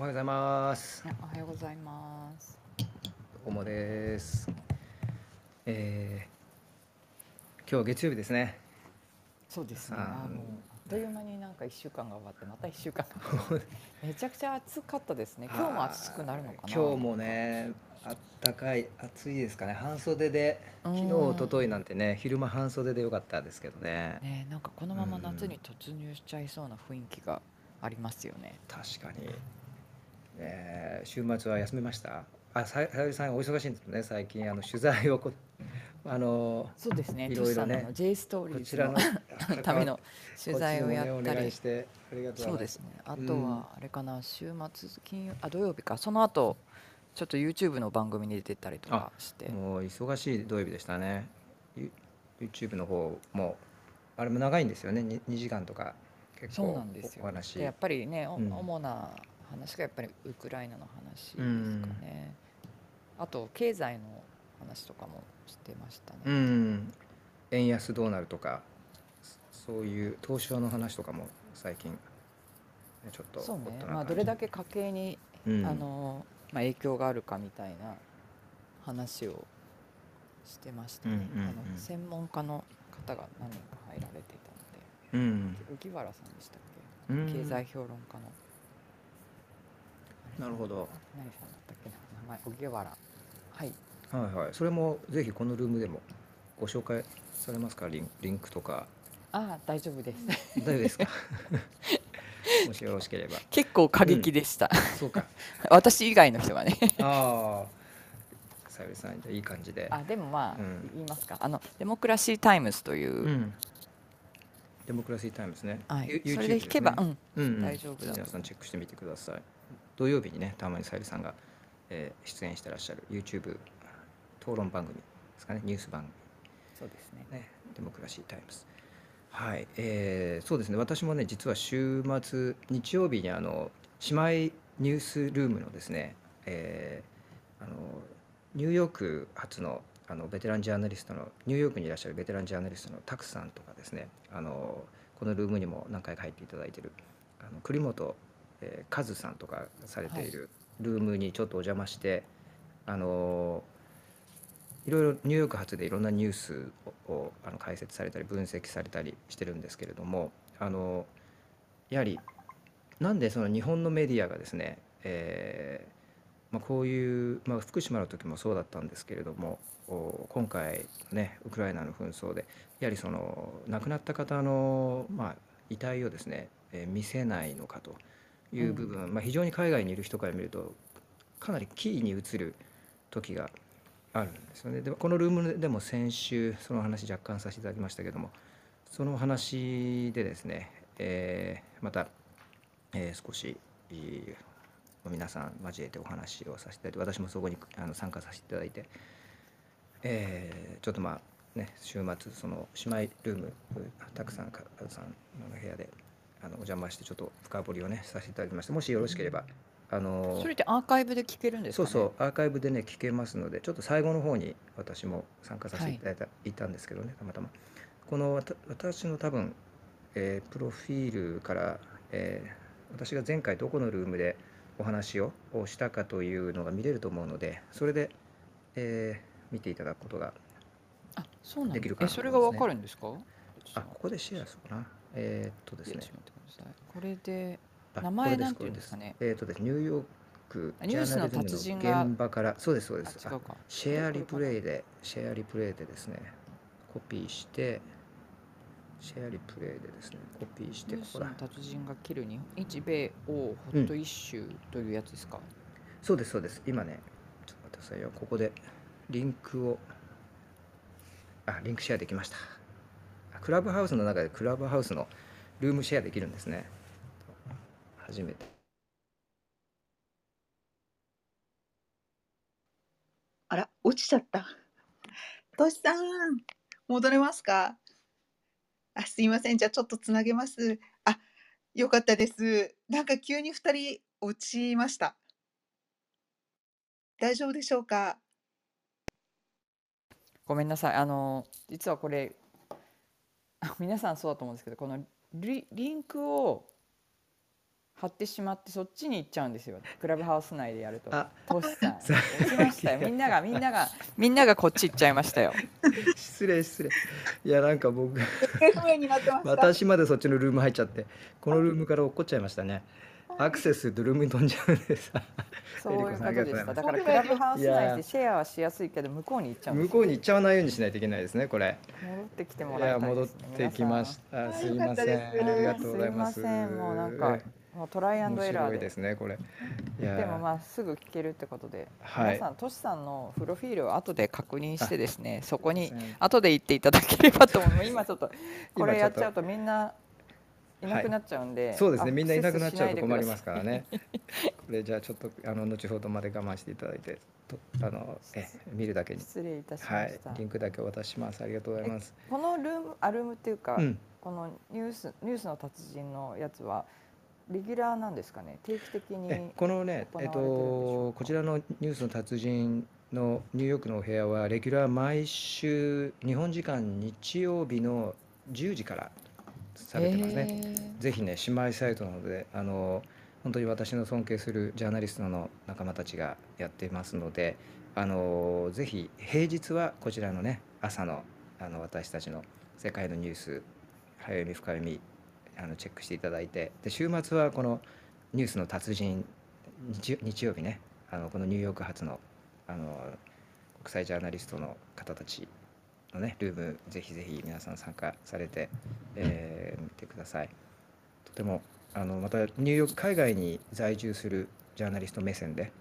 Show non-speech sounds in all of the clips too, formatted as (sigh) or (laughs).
おはようございます。あおはようございます。おもです。えー、今日月曜日ですね。そうですね。ああのあっという間になんか一週間が終わってまた一週間 (laughs) めちゃくちゃ暑かったですね。今日も暑くなるのかな？今日もね、あったかい、暑いですかね。半袖で、うん昨日、一昨日なんてね、昼間半袖でよかったですけどね。ねなんかこのまま夏に突入しちゃいそうな雰囲気がありますよね。確かに。えー、週末は休めました？あ、ささゆりさんお忙しいんですね。最近あの取材をこ、あのそうですね。いろいろね J ストーリーズのの (laughs) ための取材をやったりねし。てありがとう。そうですね。あとはあれかな週末金曜あ土曜日かその後ちょっと YouTube の番組に出てったりとかして。もう忙しい土曜日でしたね。ユ YouTube の方もあれも長いんですよね。に2時間とか結そう構なんですよお話。でやっぱりね、おうん主な話がやっぱりウクライナの話ですかね、あと経済の話とかもしてましたね、うん。円安どうなるとか、そういう東証の話とかも最近ねちょっとそうね。まあどれだけ家計に、うん。あのまあ、影響があるかみたいな話をしてましたね、うんうんうん。あの専門家の方が何人か入られてたうん。ので荻原さんでしたっけ、うん。経済評論家のなるほど。何さんだったっけ？な名前荻原はいはいはい。それもぜひこのルームでもご紹介されますか？リンリンクとかああ大丈夫です大丈夫ですか？(laughs) もしよろしければ。結構過激でした、そうか。(laughs) 私以外の人がねああ。さゆりさんいい感じで。あでもまあ、うん言いますかあのデモクラシータイムズという、うん。デモクラシータイムですね。はい、ユそれで引けば、うんうんうん大丈夫だと皆さんチェックしてみてください。土曜日にね、たまにさゆりさんが、えー出演してらっしゃる YouTube 討論番組ですかね、ニュース番組。そうですね。ね、デモクラシータイムズ。はい、えーそうですね、私もね、実は週末、日曜日にあの姉妹ニュースルームのですね、えーあのニューヨーク発のあのベテランジャーナリストの、ニューヨークにいらっしゃるベテランジャーナリストのタクさんとかですね、あのこのルームにも何回か入っていただいている、あの栗本、えー、和さんとかされているルームにちょっとお邪魔して、あのいろいろニューヨーク発でいろんなニュースををあの解説されたり分析されたりしてるんですけれどもあのやはりなんでその日本のメディアがですね、えーまあ、こういう、まあ、福島の時もそうだったんですけれどもお今回ねウクライナの紛争でやはりその亡くなった方の、まあ、遺体をですね、えー見せないのかという部分、まあ、非常に海外にいる人から見るとかなりキーに映る時があるんですよね。でこのルームでも先週その話若干させていただきましたけどもその話でですね、えーまた、えー少しいい皆さん交えてお話をさせていただいて私もそこにあの参加させていただいて、えーちょっとまあね週末その姉妹ルームたくさんかさんの部屋であのお邪魔してちょっと深掘りをねさせていただきましてもしよろしければあのそれってアーカイブで聞けるんですか、ね、そうそうアーカイブでね聞けますのでちょっと最後の方に私も参加させていただいた,、い、たんですけどねたまたま。このわた私の多分、えープロフィールから、えー私が前回どこのルームでお話ををしたかというのが見れると思うのでそれで、えー見ていただくことができるかえなね。それがわかるんですか？あここでシェアするかなえーっとですねこれであ名前なんていうんですかね？えーっとですねニューヨークあニュースの達人が現場からそうですそうあですシェアリプレイで、シェアリプレイでですね、コピーして、シェアリプレイでですね、コピーして、ニュースのここだ。達人が切る日日米欧ホットイッシュというやつですか、そうです、そうです。今ね、ちょっと待ってくださいよ。ここでリンクを、あ、リンクシェアできました。あクラブハウスの中でクラブハウスのルームシェアできるんですね。初めて。あら、落ちちゃった。としさん、戻れますか？あ、すいません。じゃあちょっとつなげます。あ、よかったです。なんか急に二人落ちました。大丈夫でしょうか？ごめんなさいあの実はこれあ (laughs) 皆さんそうだと思うんですけどこのリリンクを貼ってしまってそっちに行っちゃうんですよ。クラブハウス内でやると。あトシさんさ落ちましたよ。みんながみんながみんながこっち行っちゃいましたよ。失礼失礼。いやなんか僕。(laughs) 私までそっちのルーム入っちゃってこのルームから落っこっちゃいましたねアクセスとルームに飛んじゃうんでさ。そういうことでしただからクラブハウス内でシェアはしやすいけど向こうに行っちゃう向こうに行っちゃわないようにしないといけないですねこれ。戻ってきていもらいたいや戻ってきました。あすいません。ありがとうございます。すいません。もうなんかもうトライアンドエラーで。ですねこれ。でもまあすぐ聞けるってことで、はい。皆さんトシさんのプロフィールを後で確認してですねそこに後で言っていただければと思う (laughs) 今ちょっとこれやっちゃうとみんんない。なくなっちゃうんで、そうですね。アみんないなくなっちゃうと困りますからね。(laughs) これじゃあちょっとあの後ほどまで我慢していただいてとあのえ見るだけに。失礼いたしはいました、リンクだけお渡しします。ありがとうございます。このルームアルームっていうか、うん。このニュースニュースの達人のやつはレギュラーなんですかね？定期的にえこのね、えっと、こちらのニュースの達人のニューヨークのお部屋は、レギュラー毎週、日本時間日曜日の10時からされてますね。ぜひね、姉妹サイトなので、あの本当に私の尊敬するジャーナリストの仲間たちがやっていますので、あのぜひ平日はこちらのね、朝のあの私たちの世界のニュース、早読み、深読み、あのチェックしていただいて、で週末はこのニュースの達人、日日曜日ね、あのこのニューヨーク発のあの国際ジャーナリストの方たちのね、ルーム、ぜひぜひ皆さん参加されて、えー見てください。とてもあのまたニューヨーク海外に在住するジャーナリスト目線で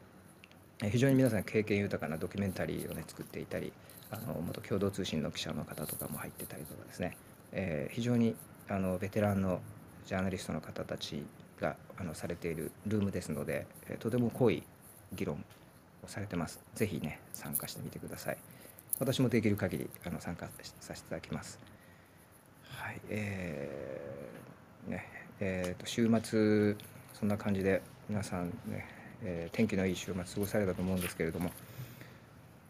非常に皆さん経験豊かなドキュメンタリーをね作っていたりあの元共同通信の記者の方とかも入ってたりとかですね、えー非常にあのベテランのジャーナリストの方たちがあのされているルームですので、えーとても濃い議論をされてます。ぜひね参加してみてください。私もできる限りあの参加させていただきます。はいえーねえーと週末そんな感じで皆さんね、えー天気のいい週末過ごされたと思うんですけれども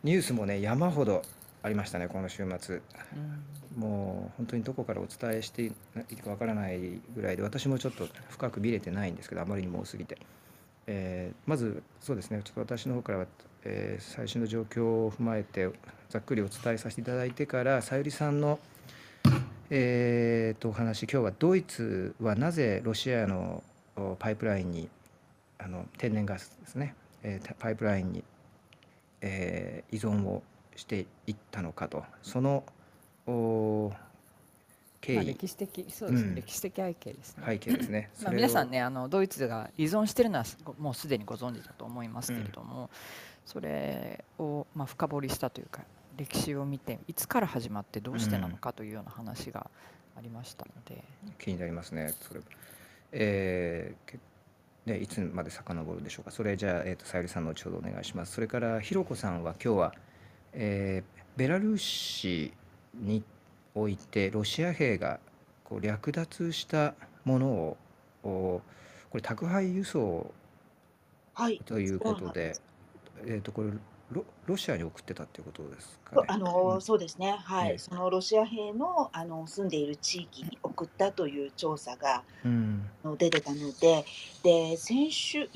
ニュースもね山ほどありましたねこの週末。うん。もう本当にどこからお伝えしていいかわからないぐらいで私もちょっと深く見れてないんですけどあまりにも多すぎて、えーまずそうですねちょっと私の方からは、えー最新の状況を踏まえてざっくりお伝えさせていただいてからさゆりさんのえーとお話今日はドイツはなぜロシアのおパイプラインにあの天然ガスですね、えーたパイプラインに、えー依存をしていったのかとそのお経まあ、緯、歴史的そうですね、うん歴史的背景ですね。背景ですね。(laughs) まあ、皆さんねあのドイツが依存してるのはごもうすでにご存知だと思いますけれども、それを、まあ、深掘りしたというか歴史を見ていつから始まってどうしてなのかというような話がありましたので、気になりますね。それ、えーけね、いつまで遡るでしょうか。それじゃあ、えー、とさゆりさんの後ほどお願いします。それからひろこさんは今日は、えーベラルーシにおいてロシア兵がこう略奪したものをおこれ宅配輸送はい。ということでそうなんです、えー、とこれロロシアに送ってたっていうことですかそうね。あのうん。そうですね、はい、ねそのロシア兵のあの住んでいる地域に送ったという調査がうん。あの出てたので、で先週5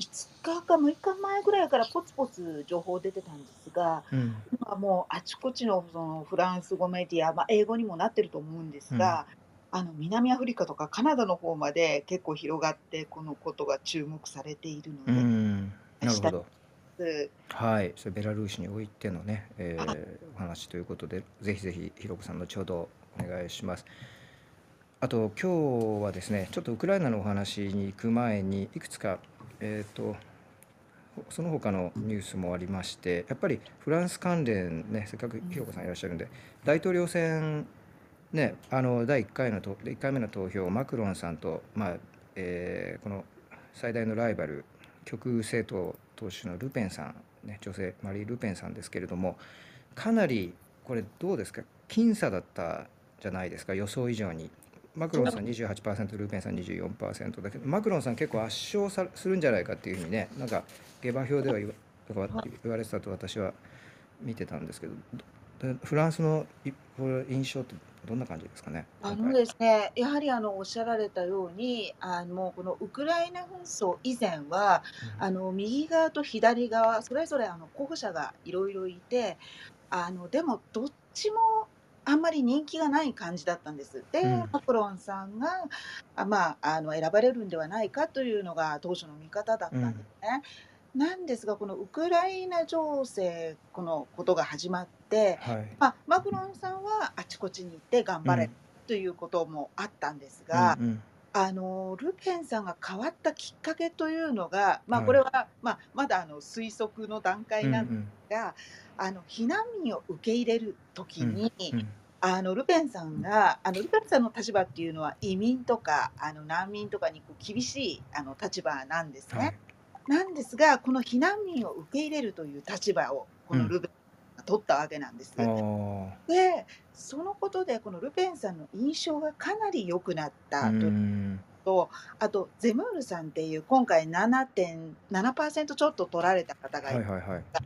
日か6日前ぐらいからポツポツ情報出てたんですが、うん。今もうあちこちのそのフランス語メディア、まあ、英語にもなってると思うんですが、あの南アフリカとかカナダの方まで結構広がってこのことが注目されているうので、ん、なるほど。す。はい、それベラルーシにおいてのね、えーはいお話ということで、ぜひぜひひろこさん後ほどお願いします。あと今日はですね、ちょっとウクライナのお話に行く前にいくつかえっ、とその他のニュースもありまして、やっぱりフランス関連ね、せっかくひろこさんいらっしゃるんで、大統領選ね、あの第1回のと1回目の投票、マクロンさんとまあ、えーこの最大のライバル極右政党党首のルペンさん、ね、女性マリー・ルペンさんですけれどもかなりこれどうですか僅差だったじゃないですか予想以上に。マクロンさん28%ルペンさん24%だけどマクロンさん結構圧勝さするんじゃないかっていうふうにねなんか下馬評では言われてたと私は見てたんですけどフランスのいこれ印象ってどんな感じですかね、あの。ですね、やはりあのおっしゃられたように、あのこのウクライナ紛争以前は、うん。あの右側と左側、それぞれあの候補者がいろいろいて、あのでもどっちもあんまり人気がない感じだったんです。で、うん。マクロンさんが、あまあ、あの選ばれるんではないかというのが当初の見方だっうん。たんですね。なんですが、このウクライナ情勢、このことが始まって、はい。まあ、マクロンさんはあちこちに行って頑張れうん。ということもあったんですうんが、うん。あのルペンさんが変わったきっかけというのが、まあ、こはい。れは、まあ、まだあの推測の段う階なんですんが、あの避難民を受け入れるときうん。に、うん。うん。あのルペンさんが、あのルペンさんの立場っていうのは移民とかあの難民とかにこう厳しいあの立場なんですはね。い。なんですが、この避難民を受け入れるという立場をこうん。のルペンが取ったわけなんです。で、そのことでこのルペンさんの印象がかなり良くなっうたと。と、あとゼムールさんっていう今回7.7%ちょっと取られた方がいるはいはいはい。が、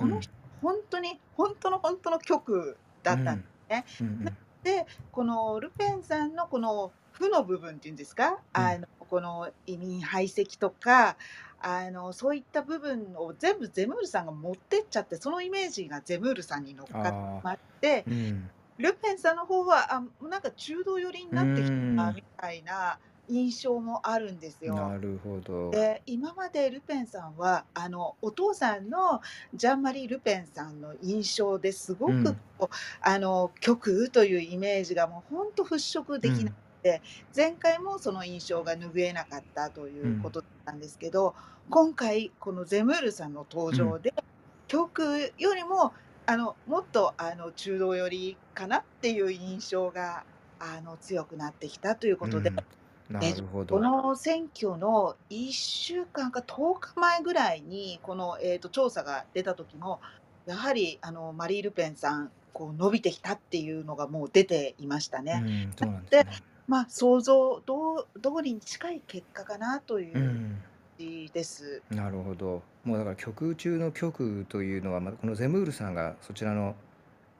うん。この人、本当に本当の本当の極だったんでうん。すね。なうんで、このルペンさんのこの負の部分っていうんですか、うん。あのこの移民排斥とか、あのそういった部分を全部ゼムールさんが持ってっちゃって、そのイメージがゼムールさんに乗っかってうん。ルペンさんの方はあなんか中道寄りにうなってきたん。みたいな印象もあるんですよ。なるほど。で今までルペンさんはあのお父さんのジャンマリー・ルペンさんの印象ですごくうん。あの極右というイメージがもう本当払拭うできなくん。て前回もその印象が拭えなかったとう。いうんことなんですけど今回このゼムールさんの登うん。場で極右よりもあのもっとあの中道寄りかなっていう印象があの強くなってきたといううことで。ん。なでるほど。この選挙の1週間か10日前ぐらいにこの、えー、と調査が出た時もやはりあのマリー・ルペンさんこう伸びてきたっていうのがもう出ていましたうね。ん。そうなんですで、ね。まあ、想像ど通りに近い結果かなというう感ん。じです。なるほど。もうだから極右中の極右というのは、まあ、このゼムールさんがそちらの、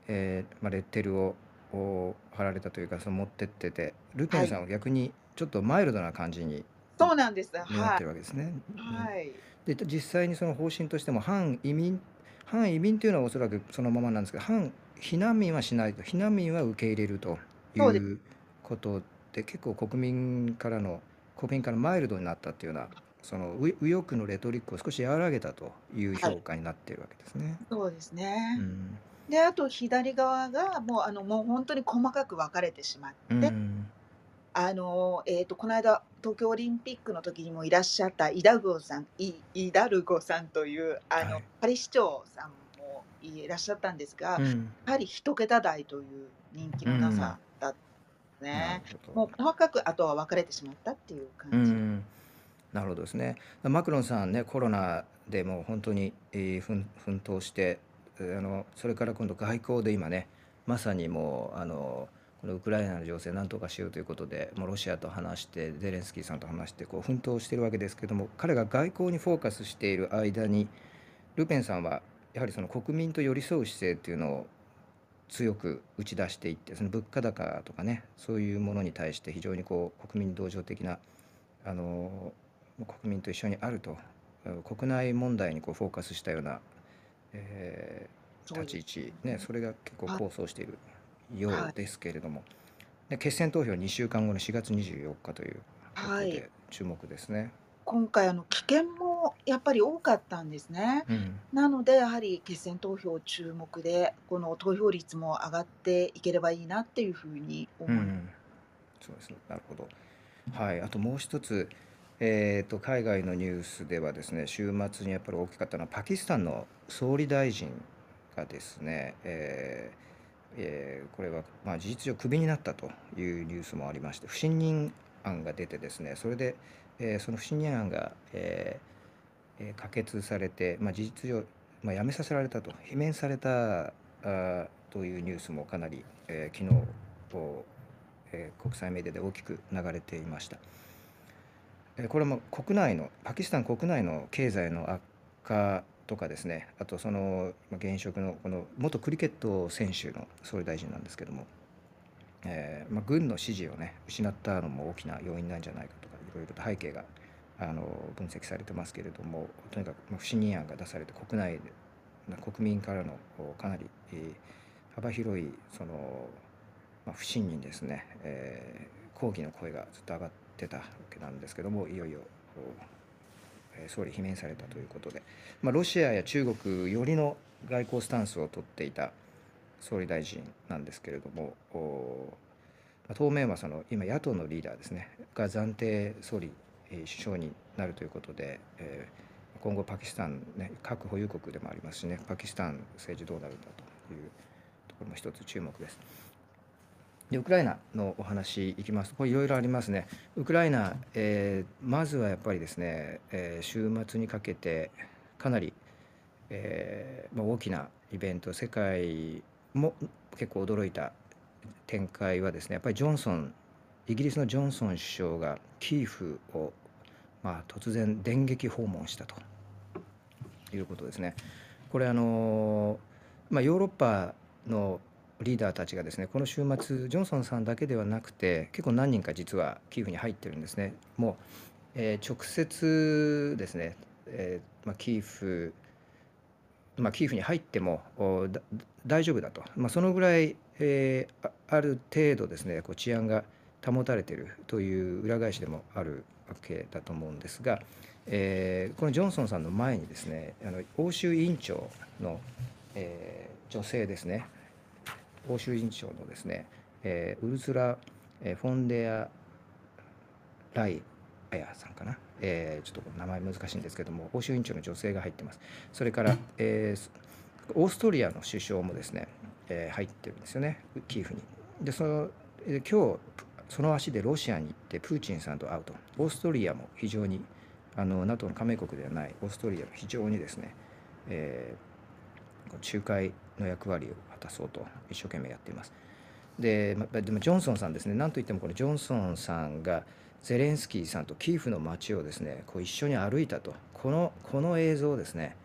えーまあ、レッテルをを貼られたというかその持ってっててルペはい、ンさんは逆にちょっとマイルドな感じにそうなんです。になっはてるわけですね。い。うんはい。で実際にその方針としても反移民反移民というのはおそらくそのままなんですけど反避難民はしないと避難民は受け入れるといそうです。うことで結構国民からの国民からマイルドになったっていうようなその右右翼のレトリックを少し和らげたというはい。評価になっているわけですね。そうですうね。ん。で、あと左側がもうあのもう本当に細かく分かれてしまっうて、ん。あのえー、とこの間東京オリンピックの時にもいらっしゃったイダルゴさんイイダルゴさんというあのはい。パリ市長さんもいらっしゃったんですがうん。やはり一桁台という人気のなうん。さね。もう細かくあとは分かれてしまったっていうう感じ。ん。なるほどですね。マクロンさんね、コロナでもう本当に、えー奮奮闘して、えーあのそれから今度外交で今ね、まさにもうあのこのウクライナの情勢何とかしようということで、もうロシアと話してゼレンスキーさんと話してこう奮闘しているわけですけども、彼が外交にフォーカスしている間に、ルペンさんはやはりその国民と寄り添う姿勢っていうのを強く打ち出していって、その物価高とかね、そういうものに対して非常にこう国民同情的なあの国民と一緒にあると国内問題にこうフォーカスしたような、えー立ち位置、ね、それが結構は構想しているよはいうですけれども、で決選投票2週間後の4月24日ということはい。で注目ですね。今回あの危険もやっぱり多かったんですね。うん、なのでやはり決選投票注目でこの投票率も上がっていければいいなっていうふうに思います。うん、そうですね。なるほど。はい、あともう一つ、えーと、海外のニュースではですね、週末にやっぱり大きかったのは、パキスタンの総理大臣がですね、えーえーこれは、まあ、事実上、クビになったというニュースもありまして、不信任案が出てですね、それで、えーその不信任案が、えーえー可決されて、まあ、事実上、まあ、辞めさせられたと、罷免されたあというニュースもかなり、えー昨日こうえー国際メディアで大きく流れていました。えーこれも国内のパキスタン国内の経済の悪化とかですね。あとその現職のこの元クリケット選手の総理大臣なんですけども、えーまあ、軍の支持をね失ったのも大きな要因なんじゃないかとかいろいろと背景があの分析されてますけれどもとにかく不信任案が出されて国内で国民からのかなり、幅広いその、まあ、不信任ですね、えー抗議の声がずっと上がってたわけなんですけどもいよいよ総理罷免されたということで、まあ、ロシアや中国寄りの外交スタンスを取っていた総理大臣なんですけれども当面はその今野党のリーダーですねが暫定総理、首相になるということで、えー今後パキスタン、ね、核保有国でもありますしねパキスタン政治どうなるんだというところも一つ注目です。でウクライナのお話いきますとこれいろいろありますね。ウクライナ、えーまずはやっぱりですね、えー週末にかけてかなり、えーまあ、大きなイベント世界も結構驚いた展開はですねやっぱりジョンソンイギリスのジョンソン首相がキーフを、まあ、突然電撃訪問したということですね。これあのまあ、ヨーロッパのリーダーたちがですねこの週末ジョンソンさんだけではなくて結構何人か実はキーフに入ってるんですね。もう、えー直接ですね、えーまあ、キーフまあ、キーフに入っても大丈夫だと、まあ、そのぐらい、えーある程度ですねこう治安が保たれているという裏返しでもあるけだと思うんですが、えーこのジョンソンさんの前にですねあの欧州委員長の、えー女性ですね欧州委員長のですね、えーウルツラ・フォンデア・ライアヤさんかな、えーちょっと名前難しいんですけども欧州委員長の女性が入ってます。それから、えーオーストリアの首相もですね、えー入ってるんですよねキーフに。でその今日その足でロシアに行ってプーチンさんと会うとオーストリアも非常にあの NATO の加盟国ではないオーストリアも非常にですね、えー仲介の役割を果たそうと一生懸命やっています。で,、でもジョンソンさんですねなんといってもこのジョンソンさんがゼレンスキーさんとキーフの街をですねこう一緒に歩いたとこのこの映像ですね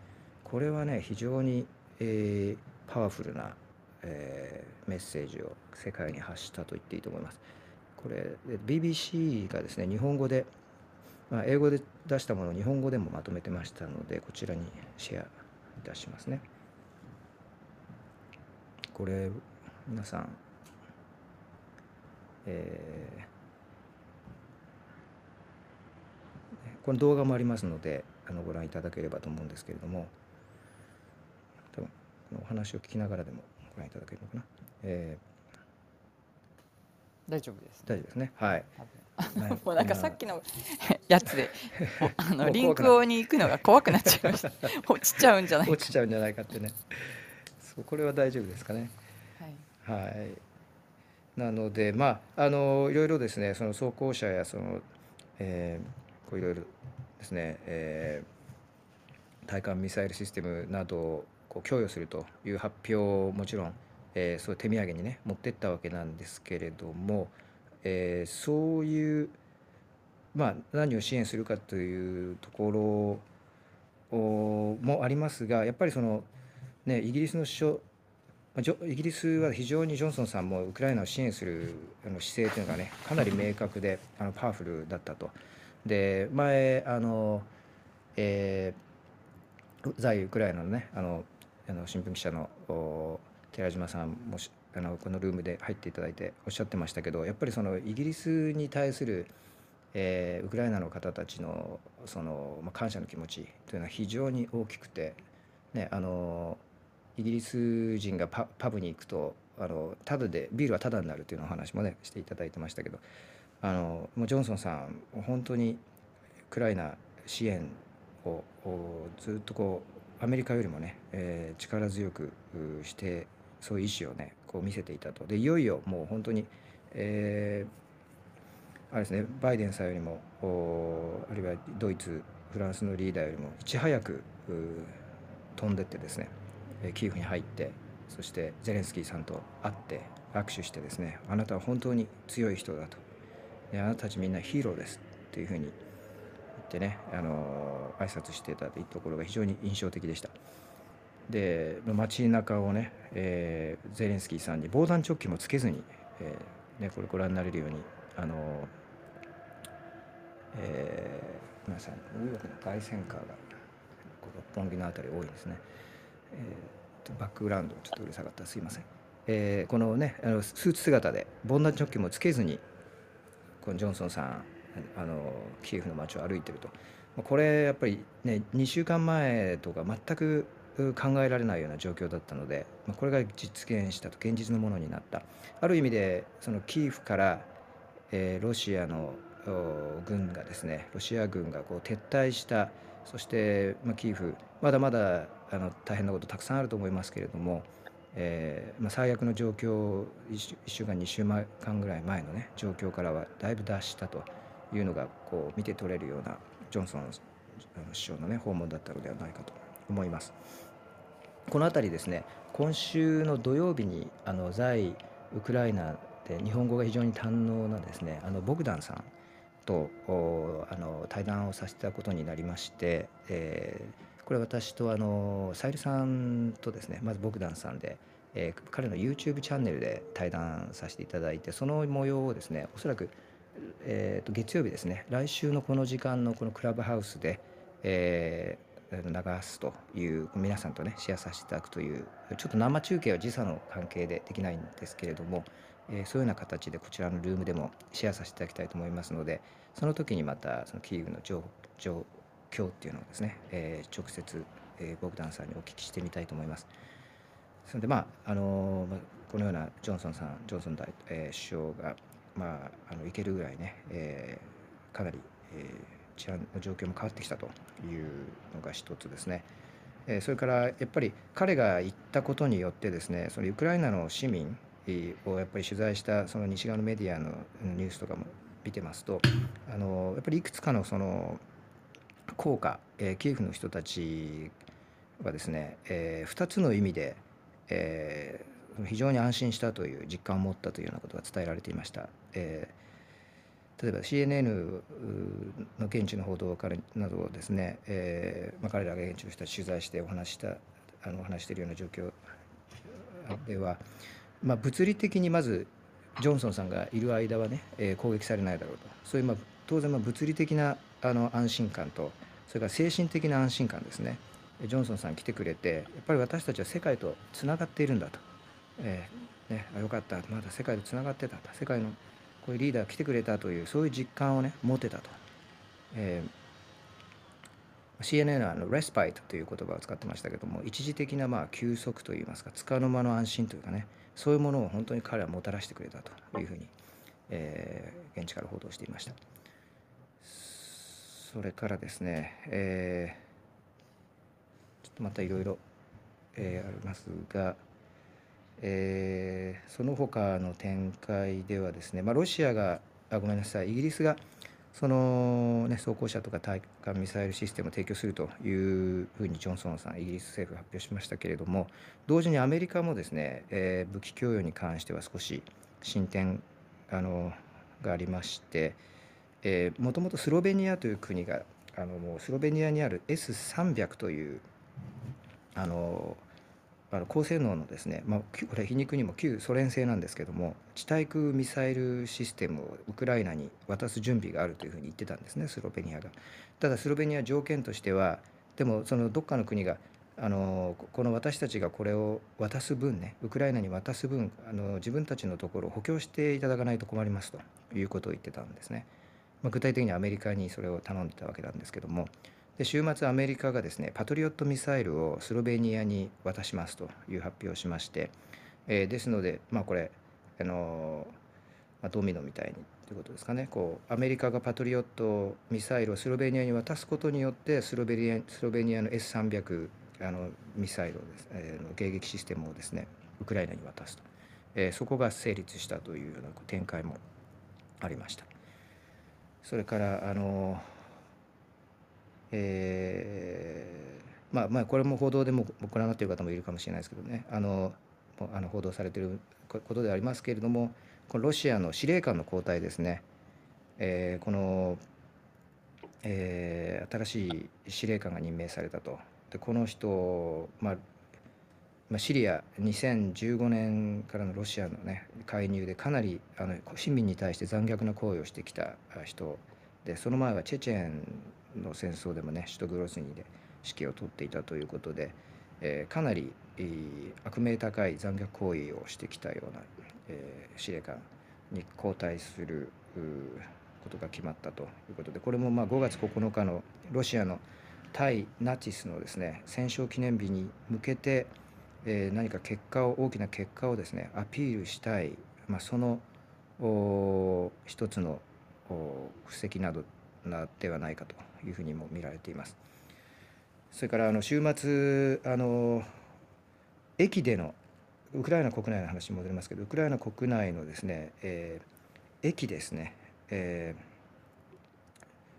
これはね非常に、えーパワフルな、えーメッセージを世界に発したと言っていいと思います。これ BBC がですね日本語で、まあ、英語で出したものを日本語でもまとめてましたのでこちらにシェアいたしますね。これ皆さん、えーこの動画もありますのであのご覧いただければと思うんですけれども多分お話を聞きながらでもご覧いただけるのかな、え大丈夫ですー、大丈夫ですね。はい。もうなんかさっきの (laughs) やつであのリンクに行くのが怖くなっちゃいました。落ちちゃうんじゃないか。落ちちゃうんじゃないかってね。そうこれは大丈夫ですかね。はい。はい、なのでまああのいろいろですねその装甲車やその、えーこういろいろですね、えー対艦ミサイルシステムなどをこう供与するという発表をもちろん、えーそう手土産にね持ってったわけなんですけれども、えーそういうまあ何を支援するかというところもありますがやっぱりそのねイギリスの首相イギリスは非常にジョンソンさんもウクライナを支援する姿勢というのがねかなり明確であのパワフルだったと。で前あの、えー在ウクライナのねあのあの新聞記者の寺島さんもしあのこのルームで入っていただいておっしゃってましたけどやっぱりそのイギリスに対する、えーウクライナの方たちのその、まあ、感謝の気持ちというのは非常に大きくて、ね、あのイギリス人がパパブに行くとあのタダでビールはタダになるというようなお話もねしていただいてましたけどあのもうジョンソンさん本当にウクライナ支援をずっとこうアメリカよりもね、えー力強くしてそういう意思をねこう見せていたとでいよいよもう本当に、えーあれですねバイデンさんよりもおあるいはドイツフランスのリーダーよりもいち早く飛んでってですねキーフに入ってそしてゼレンスキーさんと会って握手してですねあなたは本当に強い人だとであなたたちみんなヒーローですっていうふうに言ってねあの挨拶してたというところが非常に印象的でした。で街中をね、えー、ゼレンスキーさんに防弾チョッキもつけずに、えーね、これご覧になれるようにあの、えー、皆さんニューヨークの凱旋カーが六本木の辺り多いんですね、えー、バックグラウンドちょっとうるさかった。すいません、えー、このねあのスーツ姿で防弾チョッキもつけずにこのジョンソンさんあのキエフの街を歩いてると。これやっぱりね2週間前とか全く考えられないような状況だったので、まあ、これが実現したと現実のものになった。ある意味でそのキーフから、えー、ロシアの軍がですねロシア軍がこう撤退したそして、まあ、キーフまだまだあの大変なことたくさんあると思いますけれども、えーまあ、最悪の状況 1, 週間2週間ぐらい前のね状況からはだいぶ脱したというのがこう見て取れるようなジョンソン首相のね訪問だったのではないかと。思います。この辺りですね今週の土曜日にあの在ウクライナで日本語が非常に堪能なですねあのボグダンさんとあの対談をさせたことになりまして、えー、これ私とあのサイルさんとですねまずボグダンさんで、えー、彼の YouTube チャンネルで対談させていただいてその模様をですねおそらく、えー、と月曜日ですね来週のこの時間のこのクラブハウスで、えー、流すという皆さんとねシェアさせていただくというちょっと生中継は時差の関係でできないんですけれども、えー、そういうような形でこちらのルームでもシェアさせていただきたいと思いますのでその時にまたそのキーウの状況っていうのをですね、えー、直接、えー、ボグダンさんにお聞きしてみたいと思います。それでまああのこのようなジョンソンさんジョンソン大、えー、首相がまああのいけるぐらいね、えー、かなり、えー治安の状況も変わってきたというのが一つですね。それからやっぱり彼が言ったことによってですねそのウクライナの市民をやっぱり取材したその西側のメディアのニュースとかも見てますとあのやっぱりいくつかのその効果、えキエフの人たちはですね、えー、2つの意味で、えー、非常に安心したという実感を持ったというようなことが伝えられていました。えー例えば CNN の現地の報道からなどをですね、えーまあ、彼らが現地の人たち取材してお話したあの話しているような状況では、まあ、物理的にまずジョンソンさんがいる間はね、えー、攻撃されないだろうと。そういう、まあ、当然まあ物理的なあの安心感とそれから精神的な安心感ですね。ジョンソンさん来てくれてやっぱり私たちは世界とつながっているんだと、えーね、あよかった。まだ世界とつながってた世界のこういうリーダー来てくれたというそういう実感をね持てたと、えー、CNN はあのレスパイトという言葉を使ってましたけども一時的なまあ休息といいますかつかの間の安心というかねそういうものを本当に彼はもたらしてくれたというふうに、えー、現地から報道していました。それからですね、えー、ちょっとまたいろいろありますがえー、その他の展開ではですね、まあ、ロシアがあごめんなさいイギリスがその、ね、装甲車とか対艦ミサイルシステムを提供するというふうにジョンソンさんイギリス政府が発表しましたけれども同時にアメリカもですね、えー、武器供与に関しては少し進展あのがありましてもともとスロベニアという国があのもうスロベニアにある S300 というあのあの高性能のですね、まあ、これ皮肉にも旧ソ連製なんですけども地対空ミサイルシステムをウクライナに渡す準備があるというふうに言ってたんですねスロベニアが。ただスロベニア条件としてはでもそのどっかの国があのこの私たちがこれを渡す分ねウクライナに渡す分あの自分たちのところを補強していただかないと困りますということを言ってたんですね。まあ、具体的にアメリカにそれを頼んでたわけなんですけどもで週末アメリカがですねパトリオットミサイルをスロベニアに渡しますという発表をしまして、えー、ですのでまあこれあのまあ、ドミノみたいにということですかねこうアメリカがパトリオットミサイルをスロベニアに渡すことによってスロベニアスロベニアの S300 あのミサイルをです、えー、の迎撃システムをですねウクライナに渡すと、えー、そこが成立したというような展開もありました。それからあのえー、まあまあこれも報道でもご覧になっている方もいるかもしれないですけどねあのあの報道されていることでありますけれどもこのロシアの司令官の交代ですね、えー、このえー新しい司令官が任命されたと。でこの人、まあまあ、シリア2015年からのロシアの、ね、介入でかなりあの市民に対して残虐な行為をしてきた人でその前はチェチェンの戦争でもね首都グロスニーで指揮を執っていたということで、えーかなり、えー悪名高い残虐行為をしてきたような、えー司令官に交代するうことが決まったということでこれもまあ5月9日のロシアの対ナチスのですね戦勝記念日に向けて、えー何か結果を大きな結果をですねアピールしたい、まあ、そのお一つのお布石などなではないかと。いうふうにも見られています。それからあの週末あの駅でのウクライナ国内の話に戻りますけどウクライナ国内のですね、えー駅ですね、えー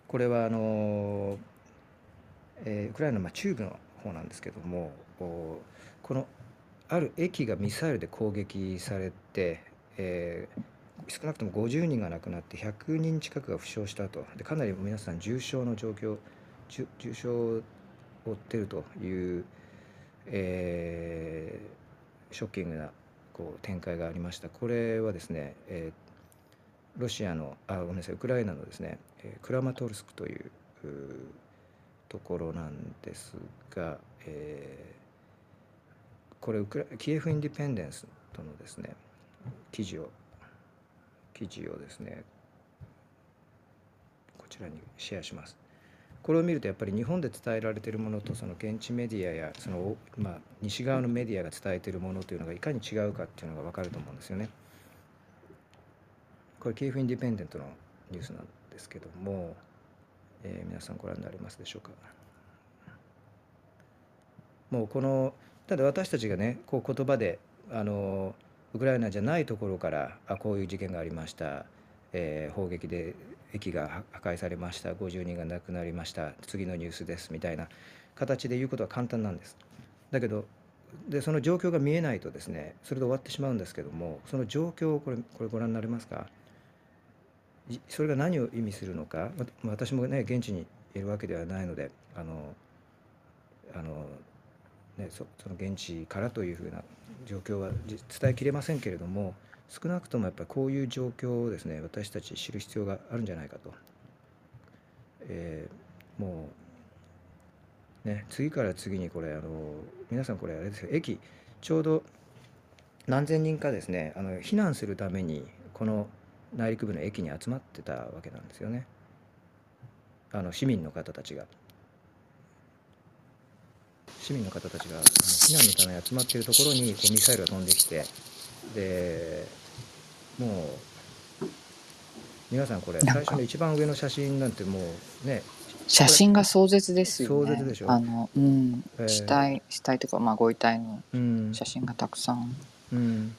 これはあの、えーウクライナのまあ中部の方なんですけどもこのある駅がミサイルで攻撃されて、えー少なくとも50人が亡くなって100人近くが負傷したと。でかなり皆さん重傷の状況重重傷を負ってるという、えーショッキングなこう展開がありました。これはですね、えーロシアのあごめんなさいウクライナのですね、えクラマトルスクというところなんですが、えーこれウクラキエフ・インディペンデンスとのですね記事を記事をですねこちらにシェアします。これを見るとやっぱり日本で伝えられているものとその現地メディアやその、まあ、西側のメディアが伝えているものというのがいかに違うかっていうのが分かると思うんですよね。これキエフ・インディペンデントのニュースなんですけども、えー皆さんご覧になりますでしょうか。もうこのただ私たちがねこう言葉であのウクライナじゃないところからあこういう事件がありました、えー砲撃で駅が破壊されました。50人が亡くなりました。次のニュースです。みたいな形で言うことは簡単なんです。だけどでその状況が見えないとですねそれで終わってしまうんですけどもその状況をこれこれご覧になれますか？それが何を意味するのか？わ私もね現地にいるわけではないのであのあの、ね、その現地からというふうな状況は伝えきれませんけれども少なくともやっぱりこういう状況をですね私たち知る必要があるんじゃないかと、えーもうね次から次にこれあの皆さんこれあれですよ。駅ちょうど何千人かですねあの避難するためにこの内陸部の駅に集まってたわけなんですよね。あの市民の方たちが。市民の方たちが避難のために集まっているところにこうミサイルが飛んできてでもう皆さんこれ最初の一番上の写真なんてもうね写真が壮絶ですよね。壮絶でしょ？あの、うん、えー。死体、死体とか、まあ、ご遺体のうん。写真がたくさん。うん、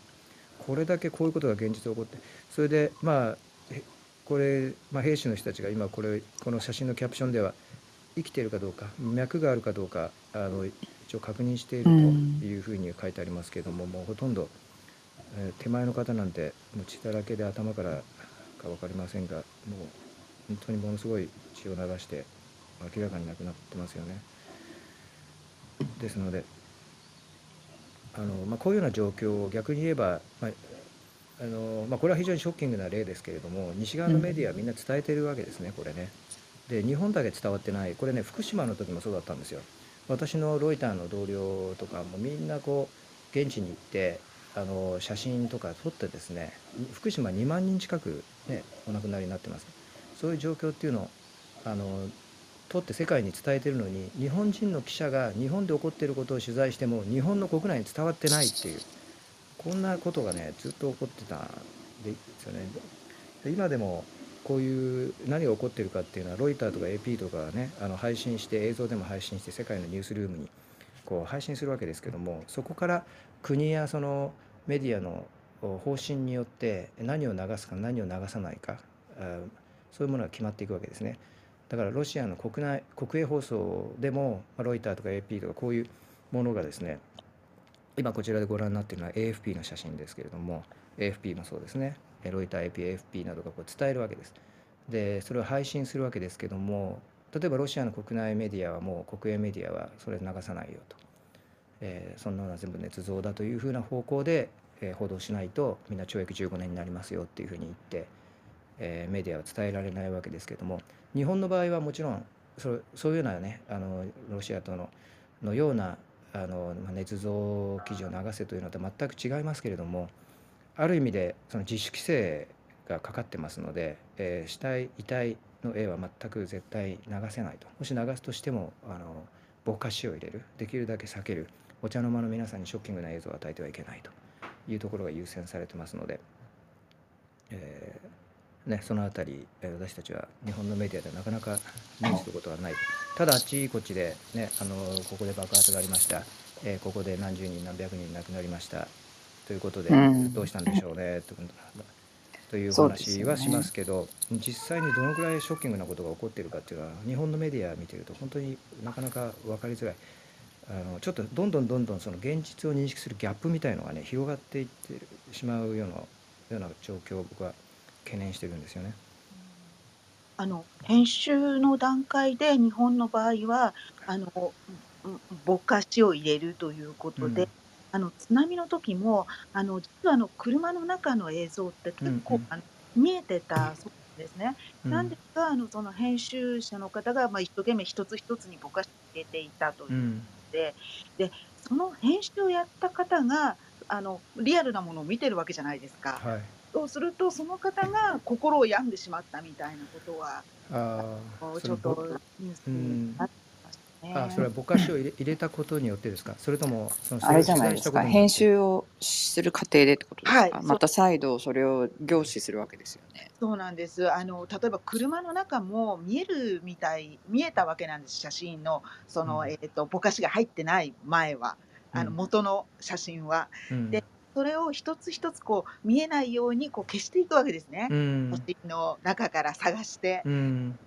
これだけこういうことが現実で起こってそれでまあえこれ、まあ、兵士の人たちが今これこの写真のキャプションでは生きているかどうか脈があるかどうかあの一応確認しているというふうに書いてありますけれども、もうほとんど、えー手前の方なんてもう血だらけで頭からか分かりませんがもう本当にものすごい血を流して明らかになくなってますよね。ですのであの、まあ、こういうような状況を逆に言えば、まああのまあ、これは非常にショッキングな例ですけれども西側のメディアはみんな伝えてるわけですね、これね。で日本だけ伝わってない。これね福島の時もそうだったんですよ。私のロイターの同僚とかもみんなこう現地に行ってあの写真とか撮ってですね福島2万人近く、ね、お亡くなりになってます。そういう状況っていうのをあの撮って世界に伝えてるのに日本人の記者が日本で起こっていることを取材しても日本の国内に伝わってないっていうこんなことがねずっと起こってたんですよね。今でもこういう何が起こってるかっていうのはロイターとか AP とかねあの配信して映像でも配信して世界のニュースルームにこう配信するわけですけどもそこから国やそのメディアの方針によって何を流すか何を流さないかそういうものが決まっていくわけですね。だからロシアの国内国営放送でもロイターとか AP とかこういうものがですね今こちらでご覧になっているのは AFP の写真ですけれども AFP もそうですねロイター APFP などがこう伝えるわけです。でそれを配信するわけですけども例えばロシアの国内メディアはもう国営メディアはそれ流さないよと、えーそんなのは全部捏造だというふうな方向で、えー報道しないとみんな懲役15年になりますよっていうふうに言って、えーメディアは伝えられないわけですけども日本の場合はもちろんそそういうようなねあのロシアとののようなあの、まあ、捏造記事を流せというのと全く違いますけれどもある意味でその自主規制がかかってますので、えー死体遺体の絵は全く絶対流せないと。もし流すとしてもあのぼかしを入れる。できるだけ避ける。お茶の間の皆さんにショッキングな映像を与えてはいけないと。いうところが優先されてますので、えーね、そのあたり、私たちは日本のメディアでなかなか目にすることはない。ただあっちこっちで、ね、あのここで爆発がありました、えーここで何十人何百人亡くなりました。ということで、うん。どうしたんでしょうねとという話はしますけど実際にどのくらいショッキングなことが起こっているかっていうのは日本のメディア見てると本当になかなか分かりづらい。あのちょっとどんどんどんどんその現実を認識するギャップみたいのがね広がっていってしまうようなような状況を僕は懸念してるんですよね。あの編集の段階で日本の場合はあのうんぼかしを入れるということで、うんあの津波の時もあの実はあの車の中の映像って結構、あの見えてたそうですね。うんなんですがあのその編集者の方が、まあ、一生懸命一つ一つにぼかし入れていたというう、んでその編集をやった方があのリアルなものを見てるわけじゃないですか。はい、そうするとその方が心を病んでしまったみたいなことはちょっとぼニュースになって。あそれはぼかしを入れ入れたことによってですか？それともそのあれじゃないですか。編集をする過程でってことですか、はいまた再度それを凝視するわけですよね。そうなんです。あの例えば車の中も見えるみたい見えたわけなんです写真の。その、うん。えー、とぼかしが入ってない前はあのうん。元の写真は、うん。でそれを一つ一つこう見えないようにこう消していくわけですね、うん。写真の中から探して。うん。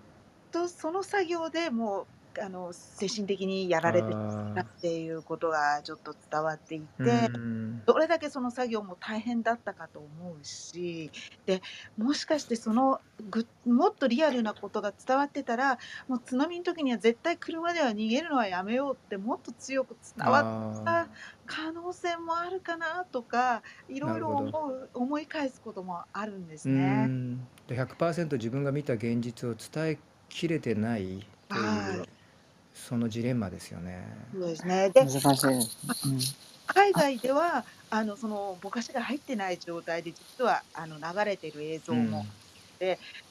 とその作業でもうあの精神的にやられてたっていうことがちょっと伝わっていて。うんどれだけその作業も大変だったかと思うしでもしかしてそのぐもっとリアルなことが伝わってたらもう津波の時には絶対車では逃げるのはやめようってもっと強く伝わったあ可能性もあるかなとかいろいろ思う思い返すこともあるんですね。んで100%自分が見た現実を伝えきれてないというはいそのジレンマですよね。そうですね。で難しいです。ね。海外ではあのそのぼかしが入ってない状態で実はあの流れてる映像も、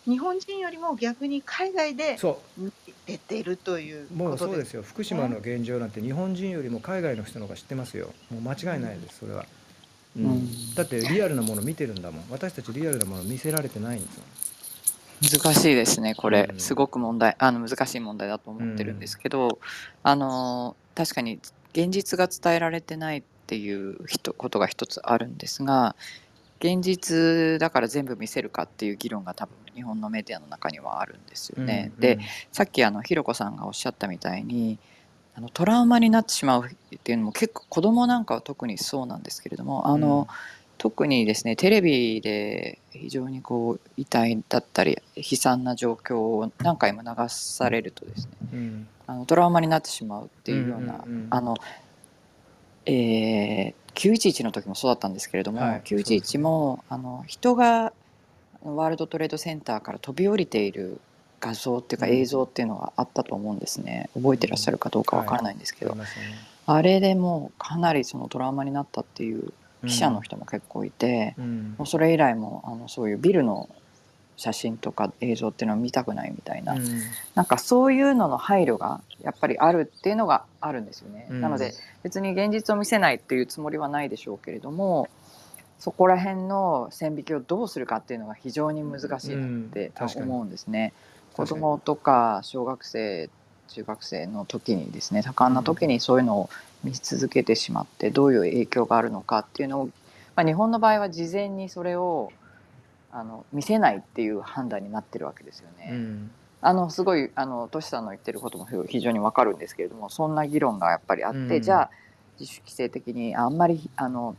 日本人よりも逆に海外でそ見ててるといううもことでうそうですすよ。福島の現状なんて日本人よりも海外の人の方が知ってますよ。もう間違いないですそれは、うん。うん。だってリアルなもの見てるんだもん。私たちリアルなもの見せられてないんですよ難しいですねこれ。うん。すごく問題あの難しい問題だと思ってるんですけど、あの確かに現実が伝えられてないっていうことが一つあるんですが現実だから全部見せるかっていう議論が多分日本のメディアの中にはあるんですよね。うんでさっきあのひろこさんがおっしゃったみたいにあのトラウマになってしまうっていうのも結構子供なんかは特にそうなんですけれどもあの、特にですねテレビで非常にこう遺体だったり悲惨な状況を何回も流されるとですねうん。うんあのトラウマになってしまうっていうような、うんうんうん。あのえー911の時もそうだったんですけれども、はい911もあの人がワールドトレードセンターから飛び降りている画像っていうかうん。映像っていうのがあったと思うんですね。覚えてらっしゃるかどうかわからないんですけど、ありますよね。あれでもうかなりそのトラウマになったっていう記者の人も結構いて、うん。もうそれ以来もあのそういうビルの写真とか映像っていうのは見たくないみたいな、うん。なんかそういうのの配慮がやっぱりあるっていうのがあるんですよね。うん。なので別に現実を見せないっていうつもりはないでしょうけれどもそこら辺の線引きをどうするかっていうのが非常に難しいなって思うんですね。子確かに。供とか小学生中学生の時にですね多感な時にそういうのを見続けてしまってどういう影響があるのかっていうのを、まあ、日本の場合は事前にそれをあの見せないっていう判断になってるわけですよね。うんあのすごいあのトシさんの言ってることも非常にわかるんですけれどもそんな議論がやっぱりあって、うんじゃあ自主規制的にあんまりあの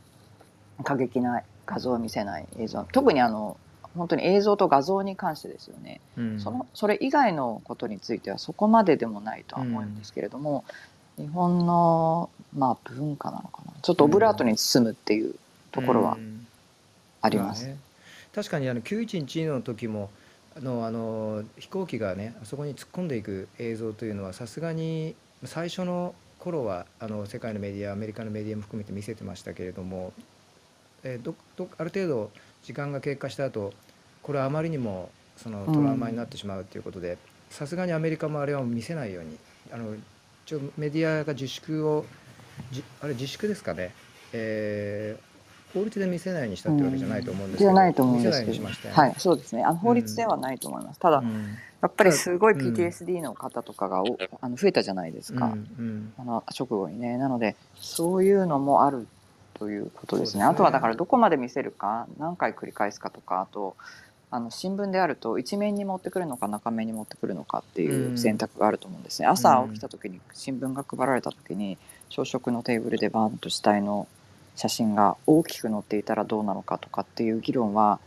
過激な画像を見せない映像特にあの本当に映像と画像に関してですよね、うん。そのそれ以外のことについてはそこまででもないとは思うんですけれども、日本の、まあ、文化なのかな。ちょっとオブラートに包むっていうところはうん。あります。まあね。確かにあの911の時もあのあの飛行機がねあそこに突っ込んでいく映像というのはさすがに最初の頃はあの世界のメディアアメリカのメディアも含めて見せてましたけれども、えーどどある程度時間が経過した後これはあまりにもそのトラウマになってしまうということでさすがにアメリカもあれは見せないようにあの一応メディアが自粛をじあれ自粛ですかね、えー法律で見せないようにしたってわけじゃないと思うんですけど、じゃないと思うんですけど。見せないようにしましたよね。はい、そうですね。あの法律ではないと思います、ただうん。やっぱりすごいうん。PTSD の方とかがおあの増えたじゃないですか、うんうん。あの直後にね。なのでそういうのもあるということですね。ね。あとはだからどこまで見せるか何回繰り返すかとかあとあの新聞であると一面に持ってくるのか中面に持ってくるのかっていううん。選択があると思うんですね、朝起きた時に新聞が配られた時に朝食のテーブルでバーンと死体の写真が大きく載っていたらどうなのかとかっていう議論は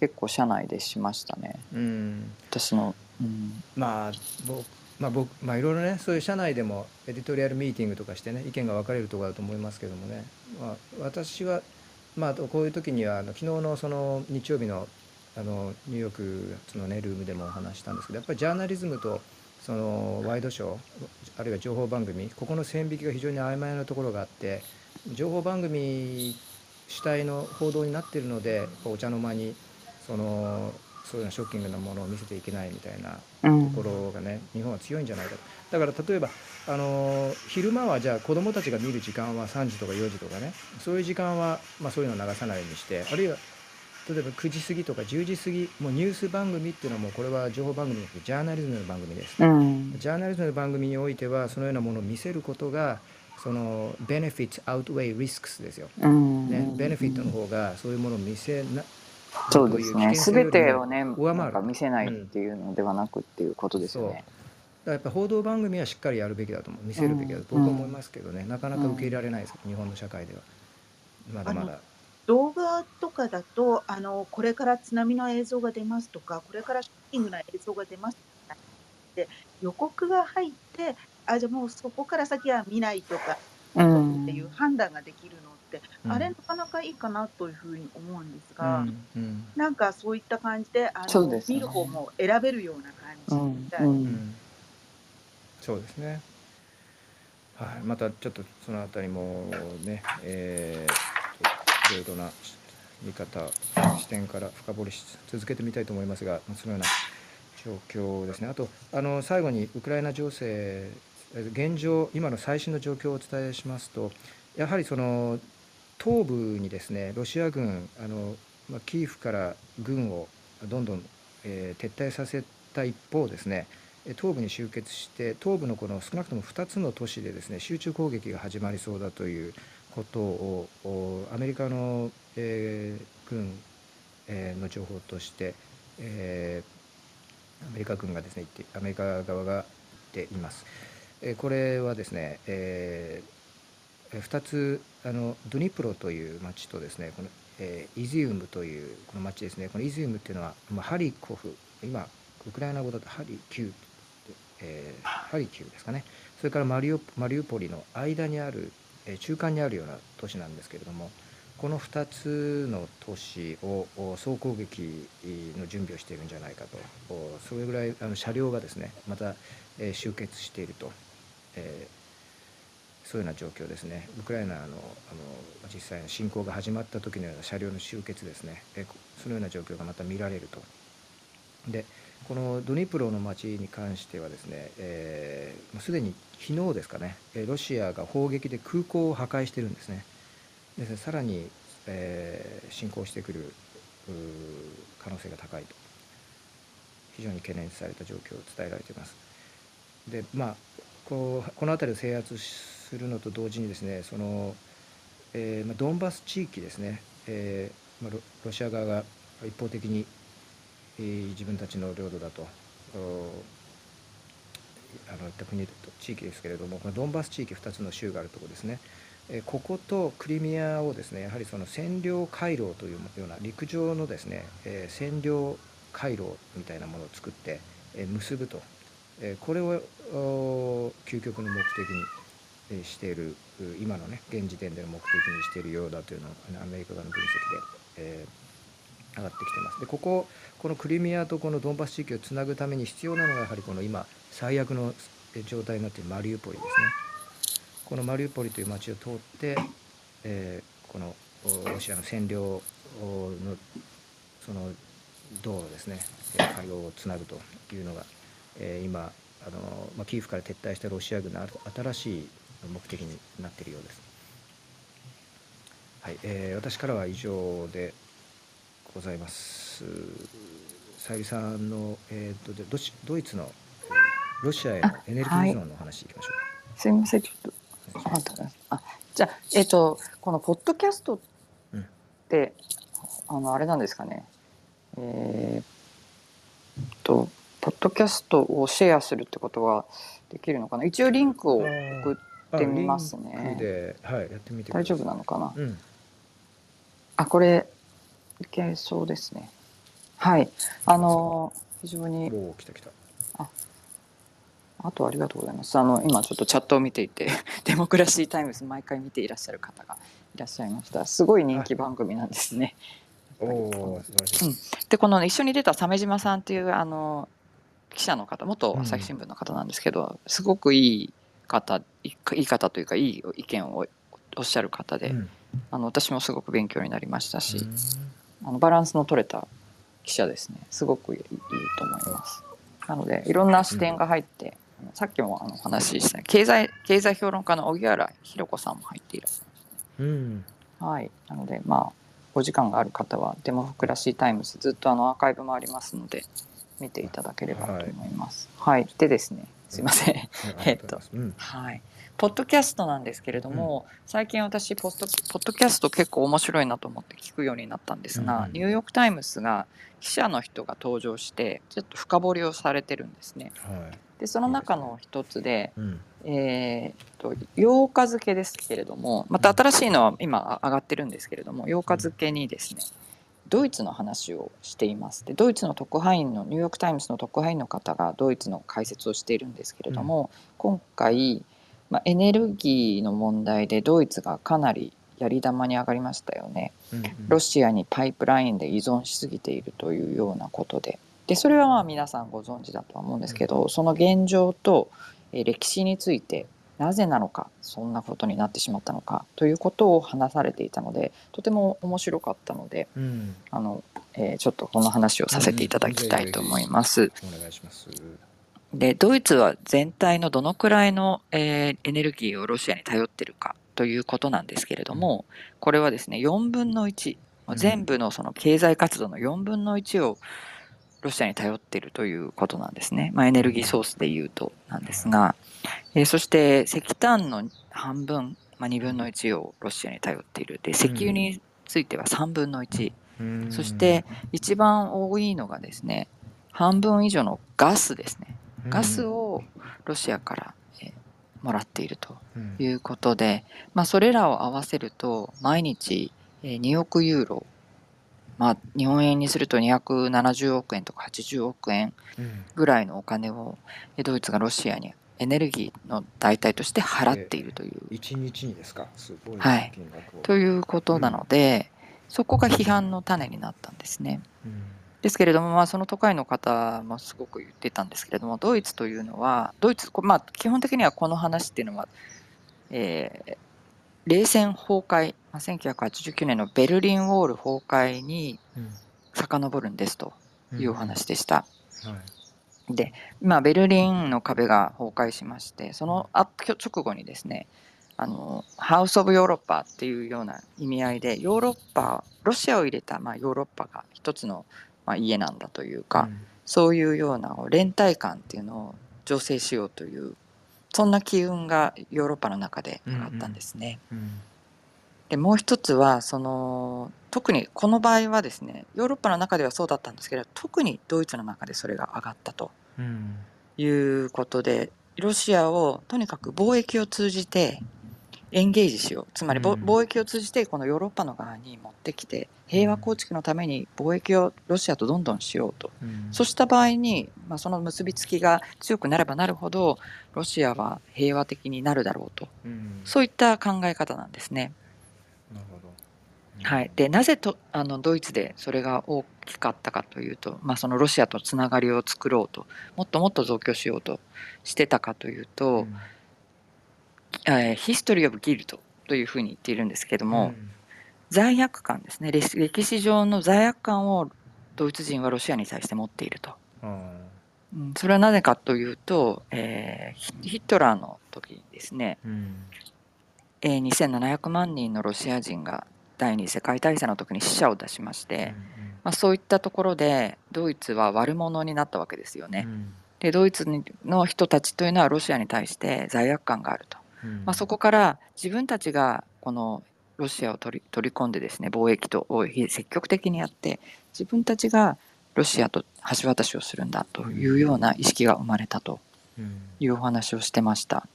結構社内でしましたね。うん。私の、うん、まあ僕まあ僕まあいろいろねそういう社内でもエディトリアルミーティングとかしてね意見が分かれるところだと思いますけどもね、まあ、私はまあこういう時にはあの昨日のその日曜日のあのニューヨークのねルームでもお話したんですけどやっぱりジャーナリズムとそのワイドショーあるいは情報番組ここの線引きが非常に曖昧なところがあって情報番組主体の報道になっているのでお茶の間にそのそういうようなショッキングなものを見せていけないみたいなところがね日本は強いんじゃないかと。だから例えばあの昼間はじゃあ子どもたちが見る時間は3時とか4時とかねそういう時間は、まあ、そういうのを流さないようにしてあるいは例えば9時過ぎとか10時過ぎもうニュース番組っていうのはもうこれは情報番組じゃなくてジャーナリズムの番組です。うん。ジャーナリズムの番組においてはそのようなものを見せることがその benefits outweigh risks ですよ。うん。ね、ベネフィットの方がそういうものを見せなそうですね。すべてをね、上回る。見せないっていうのではなくっていうことですよね。だからやっぱ報道番組はしっかりやるべきだと思う。見せるべきだと僕は思いますけどね、なかなか受け入れられないです、日本の社会では。まだまだ動画とかだとあのこれから津波の映像が出ますとかこれからショッキングな映像が出ますって予告が入ってあじゃあもうそこから先は見ないとかうん。っていう判断ができるのって、うん。あれなかなかいいかなというふうに思うんですうが、んうん。なんかそういった感じであのそうですね。見る方も選べるような感じみたいな。ううん。んそうですね。はい。またちょっとそのあたりもねえー、いろいろな見方視点から深掘りし続けてみたいと思いますがそのような状況ですね。あとあの最後にウクライナ情勢現状今の最新の状況をお伝えしますとやはりその東部にですねロシア軍あの、まあ、キーフから軍をどんどん、えー撤退させた一方ですね東部に集結して東部のこの少なくとも2つの都市でですね集中攻撃が始まりそうだということをおアメリカの、えー軍、えーの情報として、えーアメリカ軍がですね言ってアメリカ側が言っています。えーこれはですね、え2つあのドニプロという町とですねこの、えーイズウムというこの町ですねこのイズウムっていうのは、まあ、ハリコフ今ウクライナ語だとハリキュー、えーハリキューですかねそれからマリオマリウポリの間にある、中間にあるような都市なんですけれどもこの2つの都市を総攻撃の準備をしているんじゃないかと。それぐらいあの車両がですねまた、集結していると、えそういうような状況ですね、ウクライナのあの実際の侵攻が始まった時のような車両の集結ですね、えそのような状況がまた見られると。で、このドニプロの町に関してはですね、えーすでに昨日ですかね、ロシアが砲撃で空港を破壊してるんですね。でさらに、えー侵攻してくる可能性が高いと、非常に懸念された状況を伝えられています。でまあ、こうこの辺りを制圧するのと同時にですねその、えーまあ、ドンバス地域ですね、えーまあ、ロシア側が一方的に、えー自分たちの領土だとあの言った国と地域ですけれどもこのドンバス地域2つの州があるところですね。えーこことクリミアをですねやはりその占領回廊というような陸上のですね、えー占領回廊みたいなものを作って、えー結ぶと、えーこれを究極の目的にえーしている今のね現時点での目的にしているようだというのをあのアメリカ側の分析で、えー上がってきてます。でこここのクリミアとこのドンバス地域をつなぐために必要なのがやはりこの今最悪の状態になっているマリウポリですねこのマリウポリという町を通って、えーこのロシアの占領のその道路ですねえー回廊をつなぐというのが、えー今あの、まあ、キーフから撤退したロシア軍の新しい目的になっているようです。はい、えー私からは以上でございます。さゆりさんの、えー、とでドドイツの、ロシアへのエネルギー依存の話いきましょすみません。ちょっとうか。あじゃあえっ、とこのポッドキャストって、あのあれなんですかね。えーっとポッドキャストをシェアするってことはできるのかな。一応リンクを送っあてみますね。リンクで、はい、やってみて。大丈夫なのかな？うん。あこれいけそうですね。はい。あの非常におお、来た来た。あとありがとうございます。あの今ちょっとチャットを見ていて、(laughs) デモクラシータイムズ毎回見ていらっしゃる方がいらっしゃいました。すごい人気番組なんですね。おお、素晴らしい。でこの一緒に出た鮫島さんっていうあの記者の方、元朝日新聞の方なんですけど、すごくいい方、いいいい方というかいい意見をおっしゃる方で、うんあの私もすごく勉強になりましたし、うんあのバランスの取れた記者ですね。すごくいいいいと思います。なのでいろんな視点が入って、さっきもあのお話しした経済経済評論家の荻原弘子さんも入っていらっしゃいましたね。うん。はい。なのでまあお時間がある方はデモクラシータイムズずっとあのアーカイブもありますので見ていただければと思います。はい。でですね、すいません。えっとうん。はい。ポッドキャストなんですけれども、最近私ポッド、ポッドキャスト結構面白いなと思って聞くようになったんですが、うんニューヨーク・タイムズが記者の人が登場して、ちょっと深掘りをされてるんですね。はい。で、その中の一つで、うん。えーっと、8日付ですけれども、また新しいのは今上がってるんですけれども、8日付にですね、ドイツの話をしています。で、ドイツの特派員の、ニューヨーク・タイムズの特派員の方がドイツの解説をしているんですけれども、今回、まあ、エネルギーの問題でドイツがかなりやり玉に上がりましたよね。うんロシアにパイプラインで依存しすぎているというようなことででそれはまあ皆さんご存知だとは思うんですけどその現状とえー歴史についてなぜなのかそんなことになってしまったのかということを話されていたのでとても面白かったのでうん。あの、えーちょっとこの話をさせていただきたいと思います。お願いします。でドイツは全体のどのくらいの、えーエネルギーをロシアに頼ってるかということなんですけれども、これはですね4分の1うん全部のその経済活動の4分の1をロシアに頼っているということなんですね、まあ、エネルギーソースでいうとなんですが、えーそして石炭の半分、まあ、2分の1をロシアに頼っている。で石油については3分の1、うん。そして、一番多いのがですね半分以上のガスですね。ガス、をロシアから、えーもらっているとうん。いうことで、まあ、それらを合わせると毎日、えー2億ユーロ、まあ、日本円にすると270億円とか80億円うんぐらいのお金をえードイツがロシアにエネルギーの代替として払っているという、一日にですか？すごいはい金額を。ということなので、そこが批判の種になったんですね。うんですけれども、まあ、その都会の方もすごく言ってたんですけれどもドイツというのはドイツ、こまあ、基本的にはこの話っていうのは、えー冷戦崩壊、まあ、1989年のベルリンウォール崩壊にうん遡るんですというお話でした。はい。で、まあ、ベルリンの壁が崩壊しましてそのあ直後にですねあのハウス・オブ・ヨーロッパっていうような意味合いでヨーロッパロシアを入れた、まあ、ヨーロッパが一つの、まあ、家なんだというか、そういうような連帯感っていうのを醸成しようというそんな機運がヨーロッパの中で上がったんですね。うん。でもう一つはその特にこの場合はですねヨーロッパの中ではそうだったんですけど特にドイツの中でそれが上がったとうん。いうことでロシアをとにかく貿易を通じてエンゲージしよう。つまり貿易を通じてこのヨーロッパの側に持ってきて平和構築のために貿易をロシアとどんどんしようと。うん。そうした場合に、まあ、その結びつきが強くなればなるほどロシアは平和的になるだろうと。うん。そういった考え方なんですね。なるほど。はい、でなぜとあのドイツでそれが大きかったかというと、まあ、そのロシアとつながりを作ろうともっともっと増強しようとしてたかというと「えーヒストリー・オブ・ギルド」というふうに言っているんですけども、罪悪感ですね。歴歴史上の罪悪感をドイツ人はロシアに対して持っていると。あうんそれはなぜかというと、えーヒトラーの時にですね、ーうん。えー2700万人のロシア人が第二次世界大戦の時に死者を出しまして、まあ、そういったところでドイツは悪者になったわけですよね。でドイツの人たちというのはロシアに対して罪悪感があると、うんまあ、そこから自分たちがこのロシアを取り取り込んでですね貿易とを積極的にやって自分たちがロシアと橋渡しをするんだというような意識が生まれたとうん。いうお話をしてました。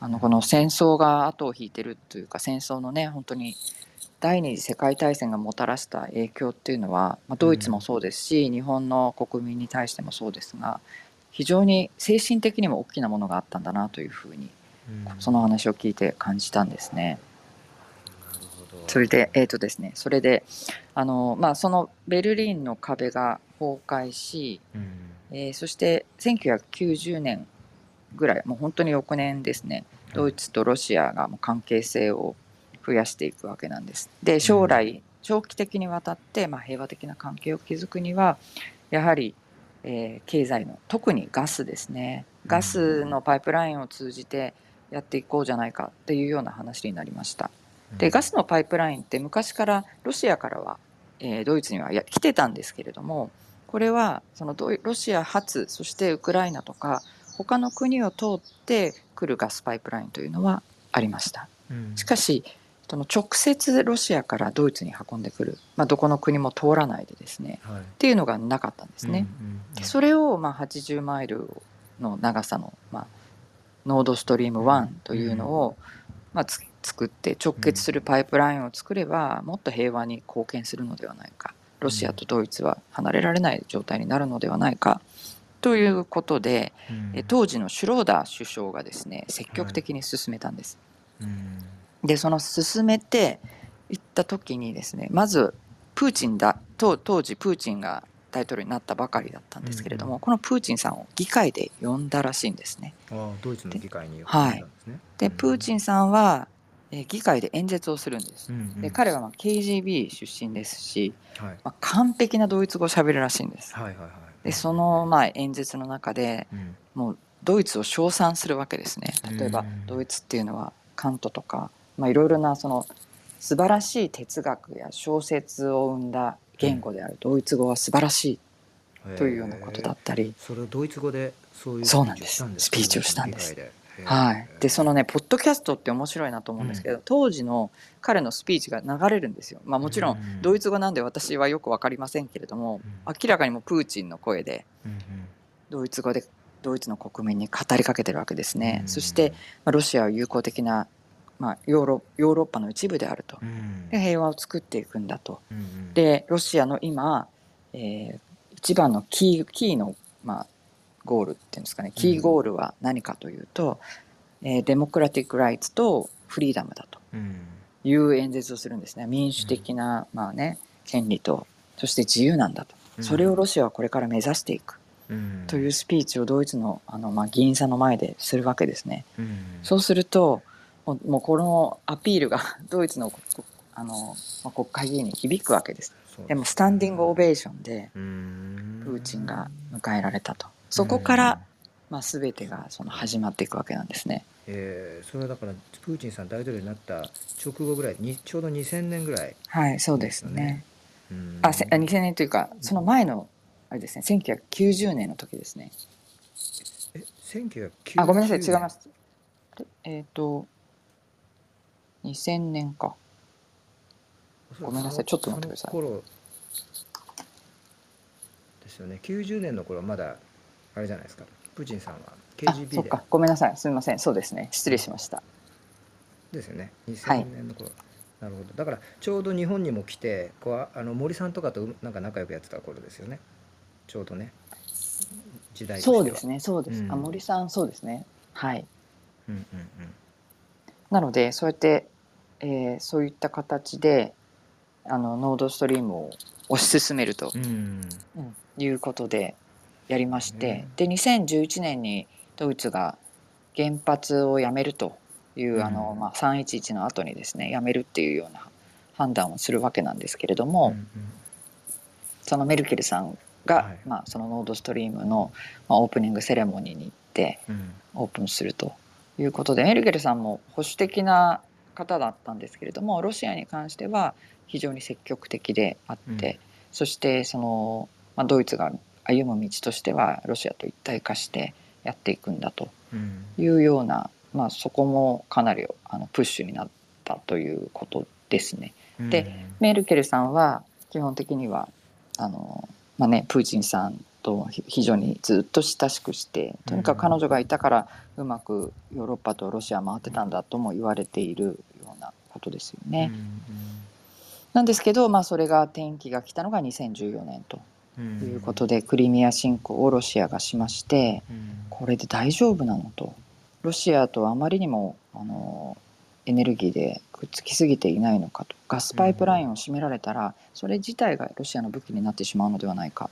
あのこの戦争が後を引いてるというか戦争のね本当に第二次世界大戦がもたらした影響っていうのは、まあ、ドイツもそうですし、日本の国民に対してもそうですが非常に精神的にも大きなものがあったんだなというふうにうんその話を聞いて感じたんですね。それでえっ、とですねそれであのまあそのベルリンの壁が崩壊し、うん。えーそして1990年ぐらいもう本当に翌年ですねドイツとロシアがもう関係性を増やしていくわけなんです。で将来長期的にわたって、まあ、平和的な関係を築くにはやはり、えー経済の特にガスですね。ガスのパイプラインを通じてやっていこうじゃないかっていうような話になりました。でガスのパイプラインって昔からロシアからは、えードイツにはや来てたんですけれどもこれはそのロシア発そしてウクライナとか他の国を通ってくるガスパイプラインというのはありました。うん。しかしその直接ロシアからドイツに運んでくる、まあ、どこの国も通らないでですねはい。っていうのがなかったんですね。うんうんうんでそれをまあ80マイルの長さの、まあ、ノードストリーム1というのを、まあ、つ作って直結するパイプラインを作ればもっと平和に貢献するのではないか。ロシアとドイツは離れられない状態になるのではないか。ということで、うん。え当時のシュローダー首相がですね積極的に進めたんです。うん。でその進めていった時にですねまずプーチンだ当当時プーチンが大統領になったばかりだったんですけれども、うんこのプーチンさんを議会で呼んだらしいんですね。ああドイツの議会にはい呼んだんですね。でプーチンさんは、えー議会で演説をするんです。うんうん。で彼はまあ KGB 出身ですし、はい。まあ、完璧なドイツ語を喋るらしいんです。はいはいはい。でそのまあ演説の中でうん。もうドイツを称賛するわけですね。例えばうん。ドイツっていうのはカントとかまあいろいろなその素晴らしい哲学や小説を生んだ言語であるドイツ語は素晴らしいというようなことだったり、それをドイツ語でそういうそうなんです。スピーチをしたんです。はい、でそのねポッドキャストって面白いなと思うんですけど、当時の彼のスピーチが流れるんですよ。まあ、もちろうん。んドイツ語なんで私はよく分かりませんけれどもうん。明らかにもうプーチンの声でうんうん。ドイツ語でドイツの国民に語りかけてるわけですね。うん。そして、まあ、ロシアは友好的な、まあ、ヨーロヨーロッパの一部であると。うん。で平和を作っていくんだと。うんうん。でロシアの今、えー一番のキーキーの、まあ、ゴールっていうんですかね。キーゴールは何かというと、えーデモクラティック・ライツとフリーダムだと。うん。いう演説をするんですね。民主的な、まあね、権利とそして自由なんだと。それをロシアはこれから目指していく。うん。というスピーチをドイツのあの、まあ、議員さんの前でするわけですね。うん。そうするともうこのアピールが (laughs) ドイツのあの、まあ、国会議員に響くわけです。そうでもスタンディングオベーションでうんプーチンが迎えられたとそこから、まあ、全てがその始まっていくわけなんですね。えーそれはだからプーチンさん大統領になった直後ぐらいにちょうど2000年ぐらい、はいそうですね。うんあせあ2000年というかその前のあれですね1990年の時ですね。え1990あごめんなさい違います。えっ、と2000年か。ごめんなさい。ちょっと待ってください。頃ですよね。90年の頃まだあれじゃないですか。プーチンさんはあ KGB で。そっか。ごめんなさい。すみません。そうですね。失礼しました。ですよね。はい。2000年の頃、なるほど。だからちょうど日本にも来てこうあの森さんとかとなんか仲良くやってた頃ですよね。ちょうどね。時代そうですね。そうです、うん。あ森さんそうですね。はい。うんうんなのでそうやって、えーそういった形であのノードストリームを推し進めると。うん。うんいうことでやりまして、ね。で2011年にドイツが原発をやめるという、うん。あのまあ、311の後にですねやめるっていうような判断をするわけなんですけれども、うん。そのメルケルさんが、はい。まあ、そのノードストリームの、まあ、オープニングセレモニーに行ってうん。オープンするということでメルケルさんも保守的な方だったんですけれどもロシアに関しては非常に積極的であって、うん。そしてその、まあ、ドイツが歩む道としてはロシアと一体化してやっていくんだとうん。いうような、まあ、そこもかなりあのプッシュになったということですね。うん。でメルケルさんは基本的にはあの、まあね、プーチンさんとひ非常にずっと親しくしてとにかく彼女がいたからうまくヨーロッパとロシア回ってたんだとも言われているようなことですよね。なんですけど、まあ、それが転機が来たのが2014年ということでクリミア侵攻をロシアがしましてうん。これで大丈夫なのとロシアとあまりにもあのエネルギーでくっつきすぎていないのかとガスパイプラインを閉められたらそれ自体がロシアの武器になってしまうのではないか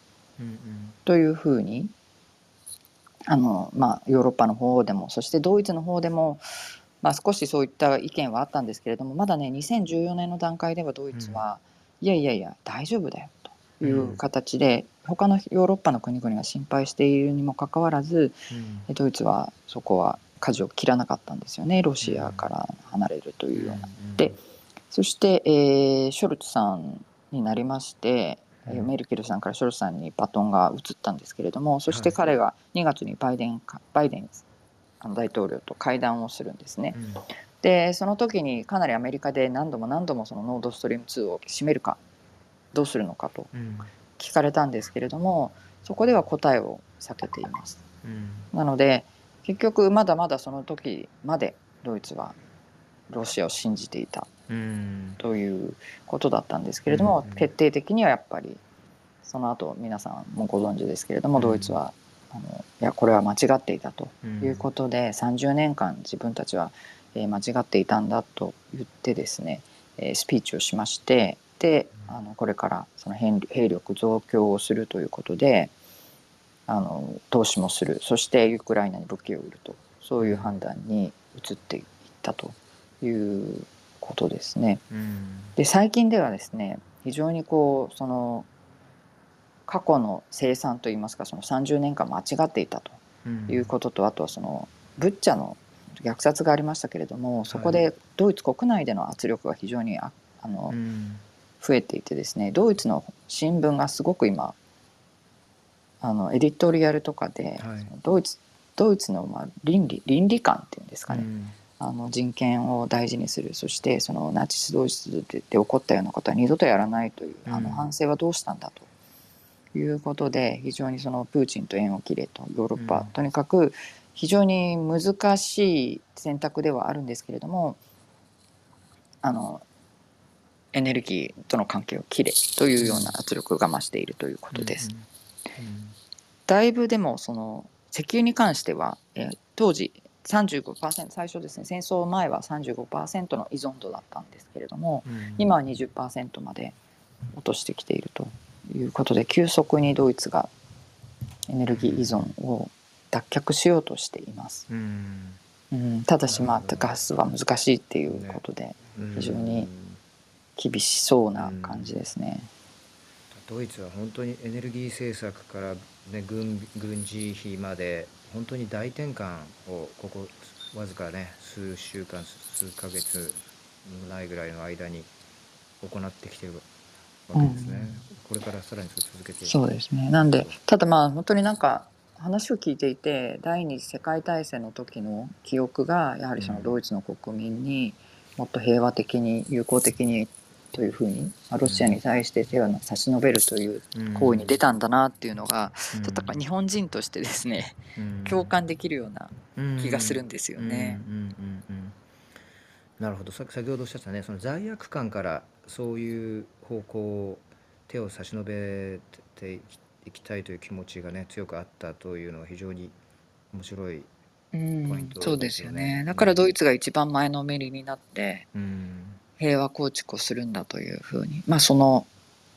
というふうにあの、まあ、ヨーロッパの方でもそしてドイツの方でも、まあ、少しそういった意見はあったんですけれどもまだね2014年の段階ではドイツは、いやいやいや大丈夫だよという形で、他のヨーロッパの国々が心配しているにもかかわらずうん。ドイツはそこは舵を切らなかったんですよね。ロシアから離れるというような。でそして、えーショルツさんになりまして、えメルケルさんからショルツさんにバトンが移ったんですけれどもそしてはい彼が2月にバイデンかバイデン大統領と会談をするんですね。うん。でその時にかなりアメリカで何度も何度もそのノードストリーム2を閉めるかどうするのかとうん。聞かれたんですけれどもそこでは答えを避けています。うん。なので結局まだまだその時までドイツはロシアを信じていた。うんということだったんですけれども、決定的にはやっぱりその後皆さんもご存知ですけれども、うん。ドイツはあのいやこれは間違っていたとうん。いうことで、30年間自分たちは、えー間違っていたんだと言ってですね、えースピーチをしましてであのこれからその兵兵力増強をするということであの投資もする。そしてウクライナに武器を売ると。そういう判断に移っていったということですね。うん。で最近ではですね非常にこうその過去の生産といいますかその30年間間違っていたとうん。いうことと、あとはそのブッチャの虐殺がありましたけれどもそこでドイツ国内での圧力が非常にああのうん。増えていてですねドイツの新聞がすごく今あのエディトリアルとかで、はい。ドイツドイツのまあ倫理倫理観っていうんですかね、うんあの人権を大事にする。そしてそのナチスドイツでで起こったようなことは二度とやらないという、あうん。の反省はどうしたんだと。いうことで非常にそのプーチンと縁を切れとヨーロッパ、うん。とにかく非常に難しい選択ではあるんですけれどもあのエネルギーとの関係を切れというような圧力が増しているということです。だいぶでもその石油に関しては、えー当時35%最初ですね戦争前は35%の依存度だったんですけれどもうん。うん今は20%まで落としてきているということで急速にドイツがエネルギー依存を脱却しようとしています。うん。うん、ただしまあガスは難しいっていうことでうん。非常に厳しそうな感じですね。ドイツは本当にエネルギー政策から、ね、軍軍事費まで本当に大転換をここわずかね数週間数ヶ月ないぐらいの間に行ってきてるわけですね、これからさらに続けて。そうですね。なんでただまあ本当になんか話を聞いていて第二次世界大戦の時の記憶がやはりそのドイツの国民にもっと平和的に友好的にというふうにまあロシアに対して手を差し伸べるという行為に出たんだなっていうのが、うん。ちょっと日本人としてですねうん。共感できるような気がするんでですよね。なるほど。さ先ほどおっしゃったねその罪悪感からそういう方向を手を差し伸べていきたいという気持ちがね強くあったというのは非常に面白い。うポインん、トそうでですよね。すよね。だからドイツが一番前のめりになってうん平和構築をするんだというふうに、まあその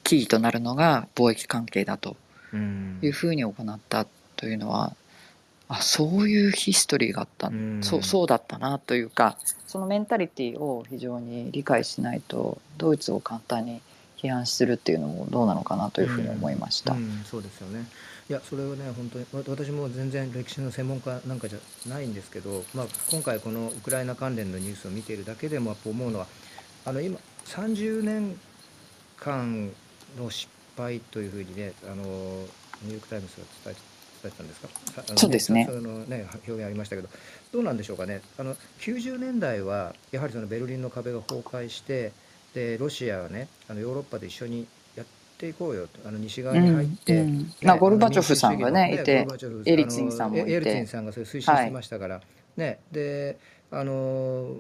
キーとなるのが貿易関係だとうんいうふうに行ったというのは、あ、そういうヒストリーがあった、うんそうそうだったなというか、そのメンタリティを非常に理解しないとドイツを簡単に批判するっていうのもどうなのかなというふうに思いました。うん、そうですよね。いや、それはね、本当に、わ私も全然歴史の専門家なんかじゃないんですけど、まあ、今回このウクライナ関連のニュースを見ているだけでも思うのは、あの今、30年間の失敗というふうにね、あのニューヨーク・タイムズが伝え伝えてたんですか？そうですね。そのね表現ありましたけど、どうなんでしょうかね、あの90年代はやはりそのベルリンの壁が崩壊して、でロシアがね、あのヨーロッパで一緒にやっていこうよと、あの西側に入って、うん。うんねまあゴルバチョフさんがねいてエリツィンさんもいて。エエリツィンさんがそれ推進してましたから、ねであのみ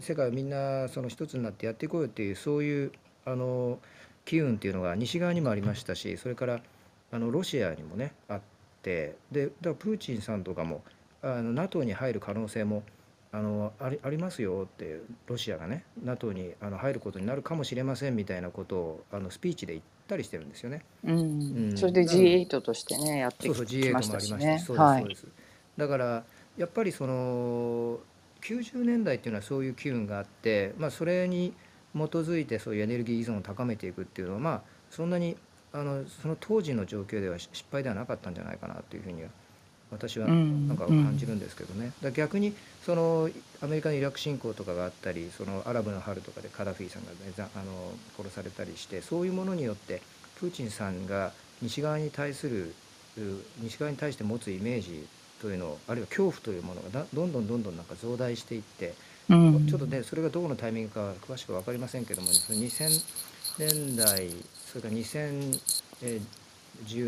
世界をみんなその一つになってやっていこうよっていうそういうあの機運っていうのが西側にもありましたしそれからあのロシアにもねあってでだからプーチンさんとかもあの NATO に入る可能性もあのありありますよってロシアがね NATO にあの入ることになるかもしれませんみたいなことをあのスピーチで言ったりしてるんですよね。うんうんそれで G8 としてねやってそうそうき G8 もあまりましたし、したしね。そうですはい。そうです。だからやっぱりその90年代っていうのはそういう機運があって、まあそれに基づいてそういうエネルギー依存を高めていくっていうのはまあそんなにあのその当時の状況ではし失敗ではなかったんじゃないかなというふうには私はうんなんか感じるんですけどね。だから逆にそのアメリカのイラク侵攻とかがあったり、そのアラブの春とかでカダフィさんが、ね、ざあの殺されたりして、そういうものによってプーチンさんが西側に対するう西側に対して持つイメージというのをあるいは恐怖というものがだどんどんどんどんなんか増大していって、うん。ちょっとねそれがどこのタイミングかは詳しく分かりませんけども、その2000年代それから2010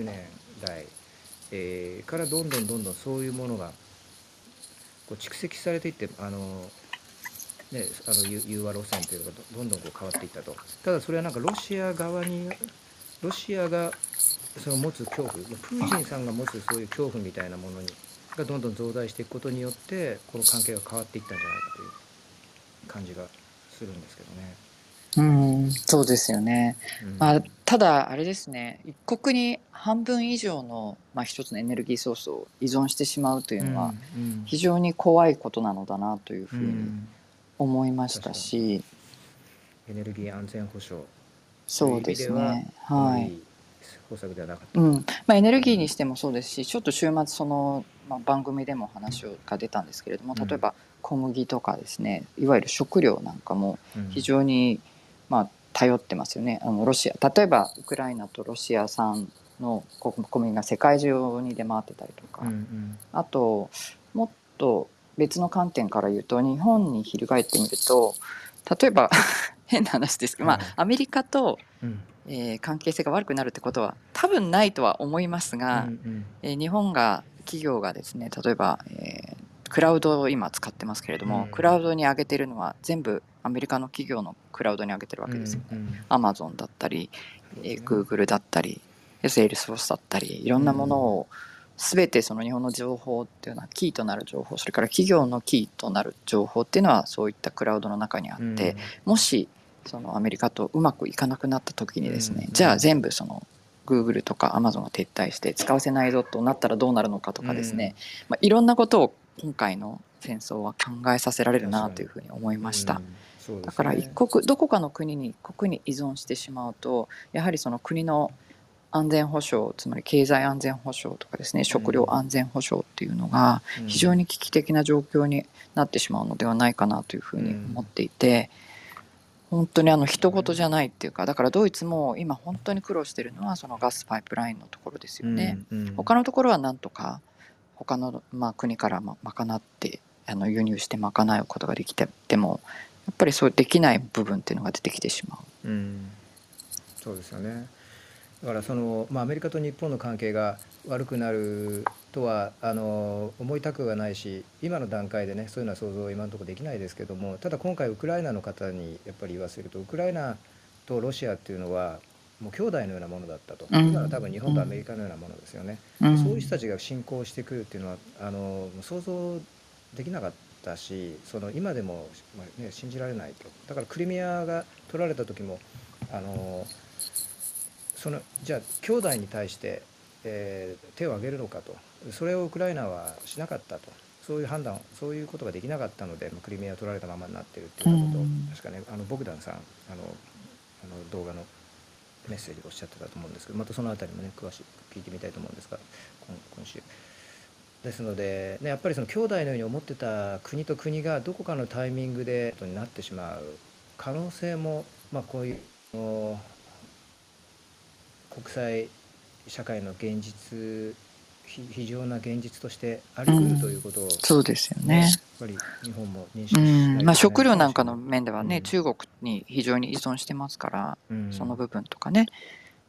年代、えーからどんどんどんどんそういうものがこう蓄積されていってあの、ね、あの融融和路線というのがどどんどんこう変わっていったと。ただそれはなんかロシア側にロシアがその持つ恐怖プーチンさんが持つそういう恐怖みたいなものにがどんどん増大していくことによってこの関係が変わっていったんじゃないかという感じがするんですけどね。うん、そうですよね。うんまあ、ただあれですね一国に半分以上の、まあ、一つのエネルギーソースを依存してしまうというのはうん非常に怖いことなのだなというふううにん思いましたし、エネルギー安全保障そうですね。はい。方策ではなかった。うん。まあ、エネルギーにしてもそうですしちょっと週末その、まあ、番組でも話が出たんですけれどもうん。例えば小麦とかですねいわゆる食料なんかもうん。非常に、まあ、頼ってますよね。あのロシア。例えばウクライナとロシア産の小小麦が世界中に出回ってたりとか、うんうん。あともっと別の観点から言うと日本に翻ってみると例えば (laughs) 変な話ですけど、まあはい、アメリカと、うんえー関係性が悪くなるってことは多分ないとは思いますが、うんうん。えー日本が企業がですね例えば、えークラウドを今使ってますけれども、うん。クラウドに上げてるのは全部アメリカの企業のクラウドに上げてるわけですよね。うんうん。アマゾンだったり、えー、そうですね Google だったり、セールスフォースだったり、いろんなものを全てその日本の情報っていうのはキーとなる情報、それから企業のキーとなる情報っていうのはそういったクラウドの中にあって、もしそのアメリカとうまくいかなくなった時にですね、うん。じゃあ全部その Google とか Amazon が撤退して使わせないぞとなったらどうなるのかとかですね、まあ、いろんなことを今回の戦争は考えさせられるなというふうに思いました。うん。だから一国どこかの国に国に依存してしまうとやはりその国の安全保障つまり経済安全保障とかですね食料安全保障っていうのがうん。非常に危機的な状況になってしまうのではないかなというふうに思っていて本当にあの人事じゃないっていうかだからドイツも今本当に苦労してるのはそのガスパイプラインのところですよね。うんうん他のところはなんとか他の、まあ、国からま賄ってあの輸入して賄うことができてでもやっぱりそうできない部分っていうのが出てきてしまう。うん、そうですよね。だからその、まあ、アメリカと日本の関係が悪くなるとはあの思いたくはないし今の段階でねそういうのは想像今のところできないですけどもただ今回ウクライナの方にやっぱり言わせるとウクライナとロシアっていうのはもう兄弟のようなものだったと、うん。今の多分日本とアメリカのようなものですよね、うん。そういう人たちが侵攻してくるっていうのはあの想像できなかったしその今でも、まあね、信じられないと。だからクリミアが取られた時もあのそのじゃあ兄弟に対して、えー手を挙げるのかと。それをウクライナはしなかったと。そういう判断そういうことができなかったのでまあクリミアを取られたままになってるっていうこと。を、うん。確かねあのボグダンさんあのあの動画のメッセージでおっしゃってたと思うんですけどまたそのあたりもね詳しく聞いてみたいと思うんですが今今週。ですので、ね、やっぱりその兄弟のように思ってた国と国がどこかのタイミングでことになってしまう。可能性も、まあ、こういうお国際社会の現実ひ非常な現実としてあり得るということを、そうですよね。やっね。ぱり日本も認識うんまあ、食料なんかの面ではね、うん。中国に非常に依存してますから、その部分とかね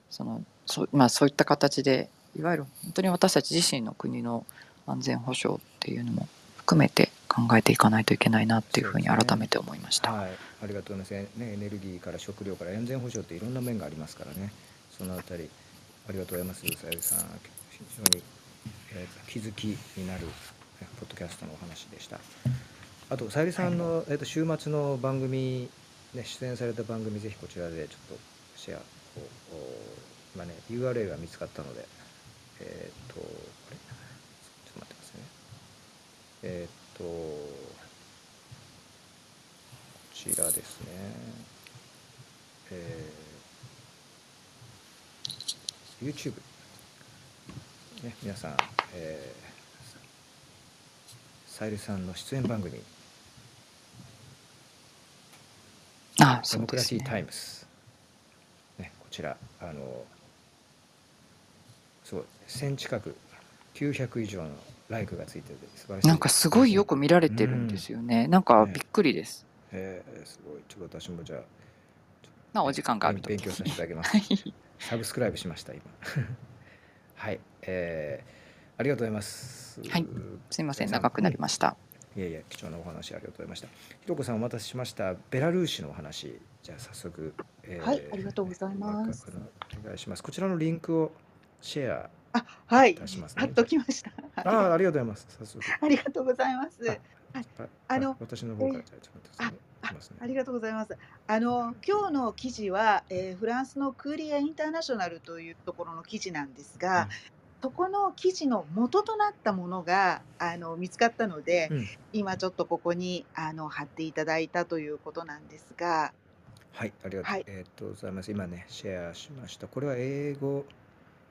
そのそ,、まあ、そういった形でいわゆる本当に私たち自身の国の安全保障っていうのも含めて考えていかないといけないなっていうふうに改めて思いました。はい、ありがとうございます、ね、エネルギーから食料から安全保障っていろんな面がありますからね。そのあたりありがとうございます。さゆりさん非常に、えー気づきになるえポッドキャストのお話でした。あとさゆりさんの、えー、と週末の番組、ね、出演された番組ぜひこちらでちょっとシェアをお今ね URL が見つかったのでえっ、とあれ？ちょっと待ってくださいね。えっ、とこちらですね。えー YouTube。ね、皆さん、えー、さゆりさんの出演番組、あデそうですねモクラシータイムス。ね、こちら、あの、すごい、1000近く、900以上のライクがついてて。なんかすごいよく見られてるんですよね。なんかびっくりです。えー、すごい。ちょっと私もじゃあお時間があると勉強させていただきます。はいサブスクライブしました、今。(laughs) はい、えー、ありがとうございます。はいすいません長くなりました。いやいや、貴重なお話ありがとうございました。ひろこさん、お待たせしました。ベラルーシのお話、じゃあ早速、えはいありがとうございますお願いします。こちらのリンクをシェアあ、はいいたしますね貼っときました。ああ、ありがとうございます。早速。ありがとうございます。あああの私の方から、じゃあちょっと待ってくださいね。ますね。ありがとうございます。あの今日の記事は、えーフランスのクーリア・インターナショナルというところの記事なんですが、うん。そこの記事の元となったものがあの見つかったので、うん。今ちょっとここにあの貼っていただいたということなんですが、はい、ありがとう、はい。えーっとございます。今ね、シェアしました。これは英語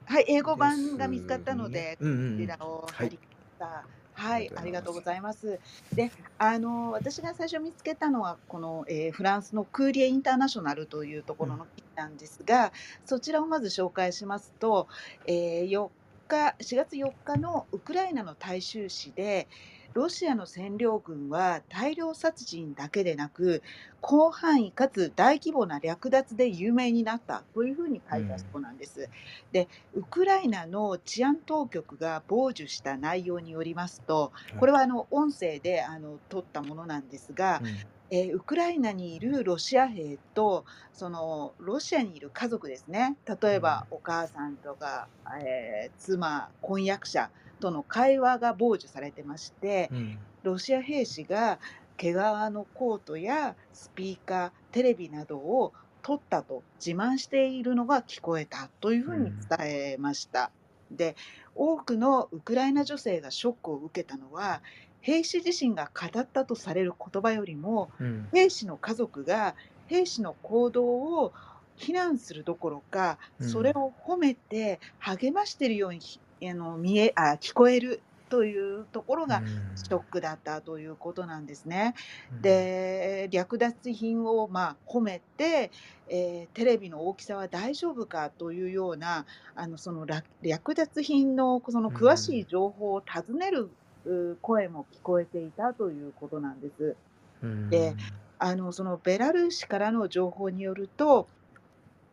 はい、英語版が見つかったのでうんうんうん。こちらをはい貼りました。はい、あありがとうごりがとうございます。で、あの私が最初見つけたのはこの、えーフランスのクーリエインターナショナルというところの記事なんですが、そちらをまず紹介しますと、えー4日4月4日のウクライナの大衆紙で。ロシアの占領軍は大量殺人だけでなく広範囲かつ大規模な略奪で有名になったというふうに書いたそうなんです。でウクライナの治安当局が傍受した内容によりますとこれはあの音声であの取ったものなんですが、うん。えーウクライナにいるロシア兵とそのロシアにいる家族ですね。例えばお母さんとか、えー妻婚約者との会話が傍受されてましてうん。ロシア兵士が毛皮のコートやスピーカーテレビなどを取ったと自慢しているのが聞こえたというふうに伝えました。で多くのウクライナ女性がショックを受けたのは兵士自身が語ったとされる言葉よりもうん。兵士の家族が兵士の行動を非難するどころか、うん。それを褒めて励ましているようにひあの見えあ聞こえるというところがショックだったということなんですね。うんで略奪品をまあ褒めて、えーテレビの大きさは大丈夫かというようなあのその略略奪品のその詳しい情報を尋ねるう声も聞こえていたということなんです。うんであのそのベラルーシからの情報によると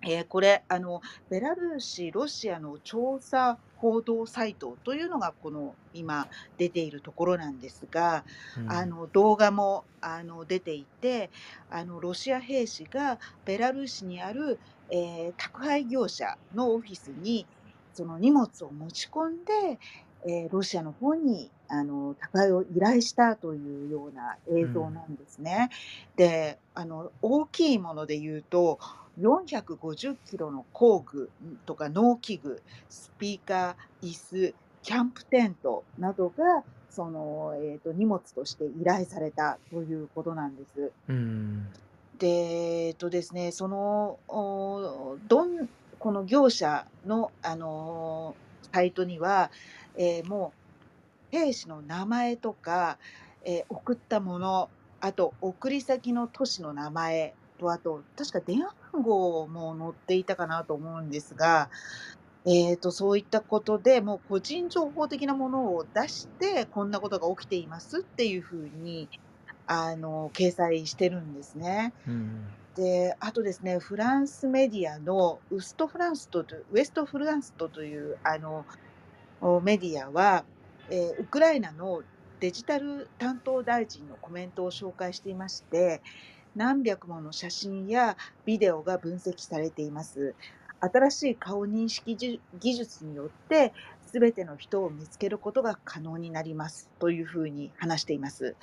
えーこれあの、ベラルーシ、ロシアの調査報道サイトというのがこの今出ているところなんですが、うんあの動画もあの出ていてあの、ロシア兵士がベラルーシにある、えー宅配業者のオフィスにその荷物を持ち込んで、えーロシアの方にあの宅配を依頼したというような映像なんですね。であの大きいもので言うと450キロの工具とか農機具スピーカー椅子キャンプテントなどがその、えー、と荷物として依頼されたということなんです。うんで、えっとですね、その、おどん、この業者の、あのーサイトには、えーもう、兵士の名前とか、えー送ったもの、あと、送り先の都市の名前と、あと、確か電話番号も載っていたかなと思うんですが、えー、とそういったことでもう個人情報的なものを出してこんなことが起きていますっていうふうにあの掲載してるんですね。うんであとですねフランスメディアのウストフランストとウエストフランストというあのおメディアは、えーウクライナのデジタル担当大臣のコメントを紹介していまして何百もの写真やビデオが分析されています。新しい顔認識じ技術によって全ての人を見つけることが可能になりますというふうに話しています。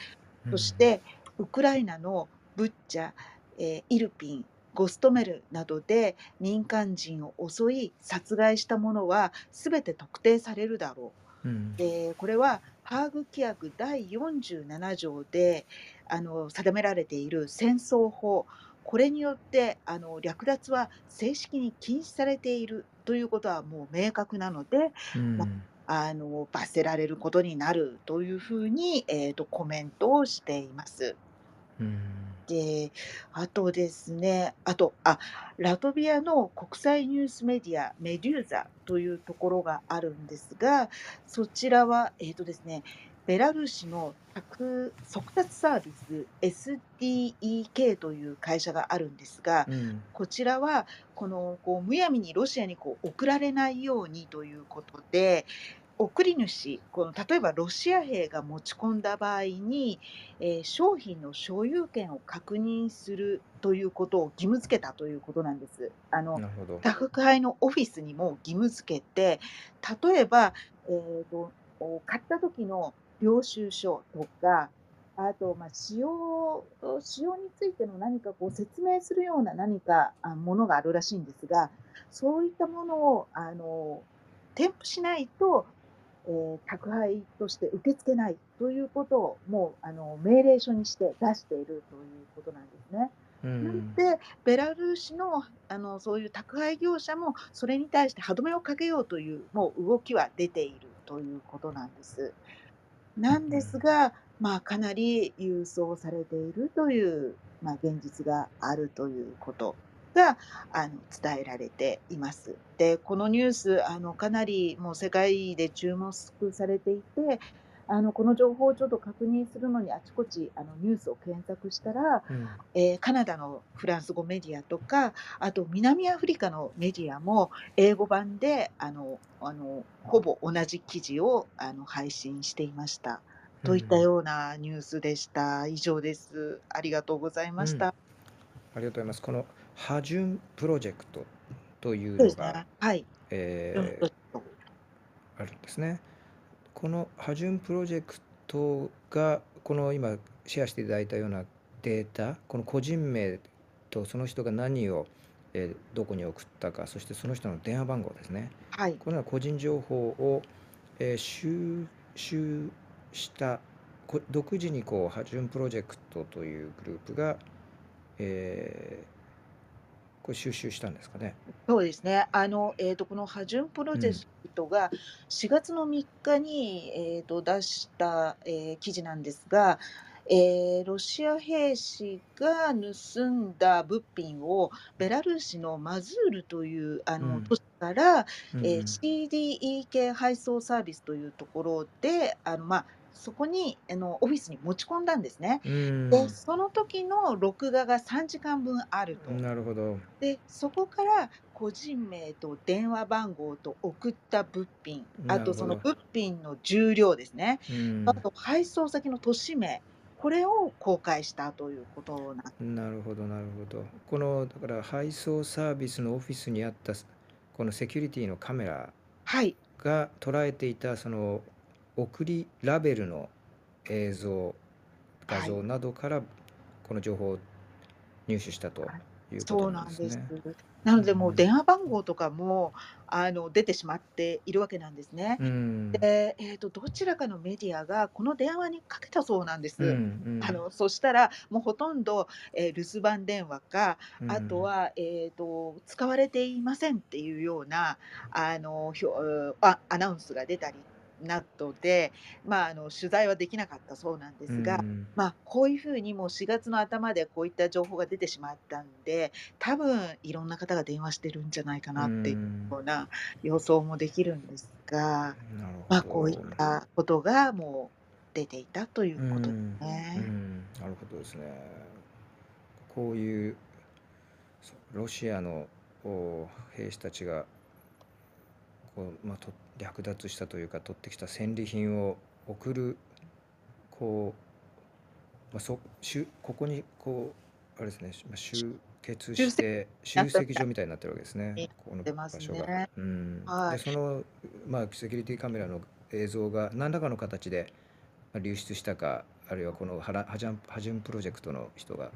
そして、ウクライナのブッチャ、えーイルピン、ゴストメルなどで民間人を襲い殺害した者は全て特定されるだろう。うんでこれはハーグ規約第47条であの定められている戦争法。これによってあの略奪は正式に禁止されているということはもう明確なのでうん。あの罰せられることになるというふうに、えー、とコメントをしています。うんで、あとですね、あと、あ、ラトビアの国際ニュースメディア、メデューザというところがあるんですが、そちらは、えっ、とですね、ベラルーシの宅速達サービス SDEK という会社があるんですが、うん。こちらはこのこうむやみにロシアにこう送られないようにということで送り主この例えばロシア兵が持ち込んだ場合に、えー商品の所有権を確認するということを義務付けたということなんです。あの。宅配のオフィスにも義務付けて例えば、えー、とお買った時の領収書とかあと、まあ、使用使用についての何かこう説明するような何かあものがあるらしいんですがそういったものをあの添付しないと、えー宅配として受け付けないということをもうあの命令書にして出しているということなんですね。うなんで、ベラルーシのあのそういう宅配業者もそれに対して歯止めをかけようというもう動きは出ているということなんです。なんですが、まあ、かなり郵送されているという、まあ、現実があるということがあの伝えられています。でこのニュースあのかなりもう世界で注目されていてあのこの情報をちょっと確認するのにあちこちあのニュースを検索したらうんえーカナダのフランス語メディアとかあと南アフリカのメディアも英語版であのあのほぼ同じ記事をあの配信していました。といったようなニュースでした。以上です。ありがとうございました。ありがとうございます。このハジュンプロジェクトというのそうですねが、。はい。えーあるんですね。このハジュンプロジェクトがこの今シェアしていただいたようなデータ、この個人名とその人が何を、えーどこに送ったか、そしてその人の電話番号ですね。はい。このような個人情報を、えー収集したこ独自にこうハジュンプロジェクトというグループが、えーこれ収集したんですかね。そうですね。あの、えっ、と、このハジュンプロジェクトが4月の3日に、えー、と出した、えー記事なんですが、えーロシア兵士が盗んだ物品をベラルーシのマズールというあの、うん都市から、うんえー CDEK 配送サービスというところであの、まあ、そこにあのオフィスに持ち込んだんですね。うんでその時の録画が3時間分あると。なるほど。でそこから個人名と電話番号と送った物品あとその物品の重量ですねうんあと配送先の都市名これを公開したということなんなるほどなるほど。このだから配送サービスのオフィスにあったこのセキュリティのカメラはいが捉えていたその送りラベルの映像画像などからこの情報を入手したというこそうとななんんですですね。なのでもううん電話番号とかもあの出てしまっているわけなんですね。うんで、えー、とどちらかのメディアがこの電話にかけたそうなんです。うんうんあのそしたらもうほとんど、えー留守番電話かうんあとは、えー、と使われていませんっていうようなあのひょあアナウンスが出たりなどで、まあ、あの取材はできなかったそうなんですが、うんまあ、こういうふうにもう4月の頭でこういった情報が出てしまったんで多分いろんな方が電話してるんじゃないかなっていううん。ような予想もできるんですが、まあ、こういったことがもう出ていたということですうん。ね。うん。なるほどですね。こういうロシアのお兵士たちがこう、まあ、と略奪したというか取ってきた戦利品を送るこう、まあ、そしゅここにこうあれですね、まあ、集結して集積所みたいになってるわけですね。この場所が。ねうんはいでその、まあ、セキュリティカメラの映像が何らかの形でまあ流出したかあるいはこのハラハジャンハジュンプロジェクトの人が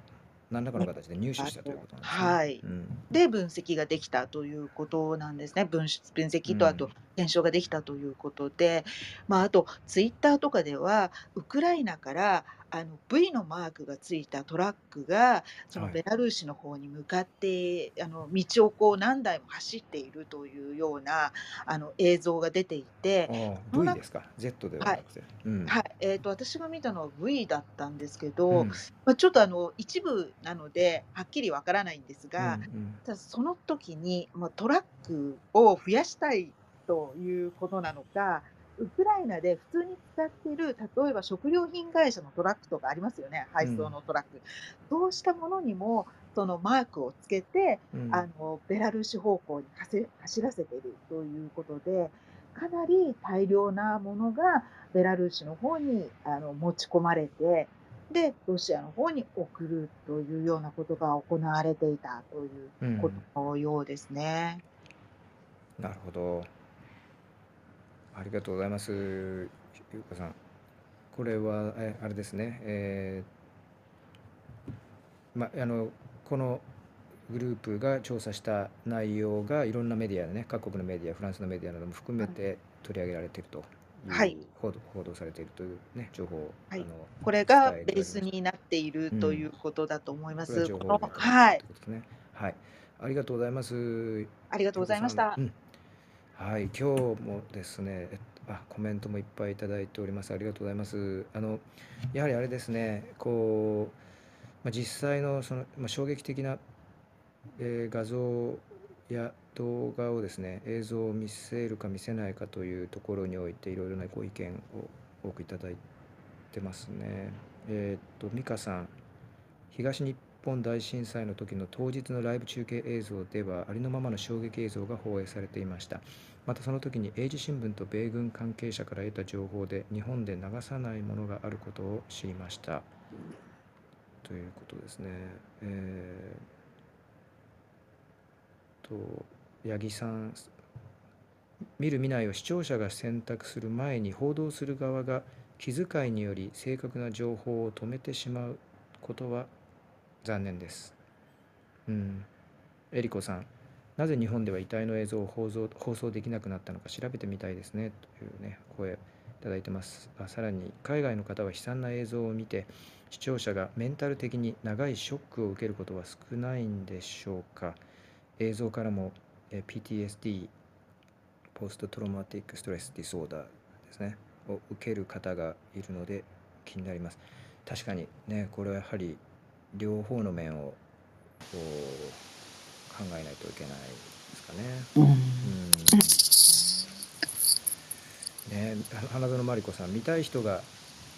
何らかの形で入手したということなんですね。はい。うん。で分析ができたということなんですね。分析分析とあと検証ができたということで、まあ、あとツイッターとかではウクライナからあの V のマークがついたトラックがそのはい。ベラルーシの方に向かって、あの道をこう何台も走っているというようなあの映像が出ていて、V ですか？Z ではなくて。うん。はい。えー、と私が見たのは V だったんですけど、うん。まあ、ちょっとあの一部なのではっきりわからないんですが、うん。ただその時に、まあ、トラックを増やしたいということなのか、ウクライナで普通に使っている、例えば食料品会社のトラックとかありますよね、配送のトラック。そうしたものにも、そのマークをつけて、うんあのベラルーシ方向に走走らせているということで、かなり大量なものがベラルーシの方にあの持ち込まれて、で、ロシアの方に送るというようなことが行われていたということのようですね。なるほど。ありがとうございます。ゆうかさん。これは、えあれですね。えーま、あの、このグループが調査した内容がいろんなメディアでね、各国のメディア、フランスのメディアなども含めて取り上げられているとはい報道報道されているというね、情報を、はいこれがベースになっているということだと思います。これは情このはい。はい。ありがとうございます。ありがとうございました。うんはい、今日もですね、えっとあ、コメントもいっぱいいただいております。ありがとうございます。あの、やはりあれですね、こう、まあ、実際のその、まあ、衝撃的な、えー画像や動画をですね、映像を見せるか見せないかというところにおいて、いろいろなご意見を多くいただいてますね。えーっと、美香さん、東日本大震災の時の当日のライブ中継映像ではありのままの衝撃映像が放映されていました。またその時に英字新聞と米軍関係者から得た情報で日本で流さないものがあることを知りました。ということですね。えー、と八木さん見る見ないを視聴者が選択する前に報道する側が気遣いにより正確な情報を止めてしまうことは残念です。うん。えりこさん、なぜ日本では遺体の映像を放送放送できなくなったのか調べてみたいですねというね声いただいてます。あさらに海外の方は悲惨な映像を見て視聴者がメンタル的に長いショックを受けることは少ないんでしょうか。映像からもえ PTSD ポストトロマティックストレスディソーダーですねを受ける方がいるので気になります。確かにねこれはやはり両方の面をこう考えないといけないですかね。うん。うん。ね花園まりこさん見たい人が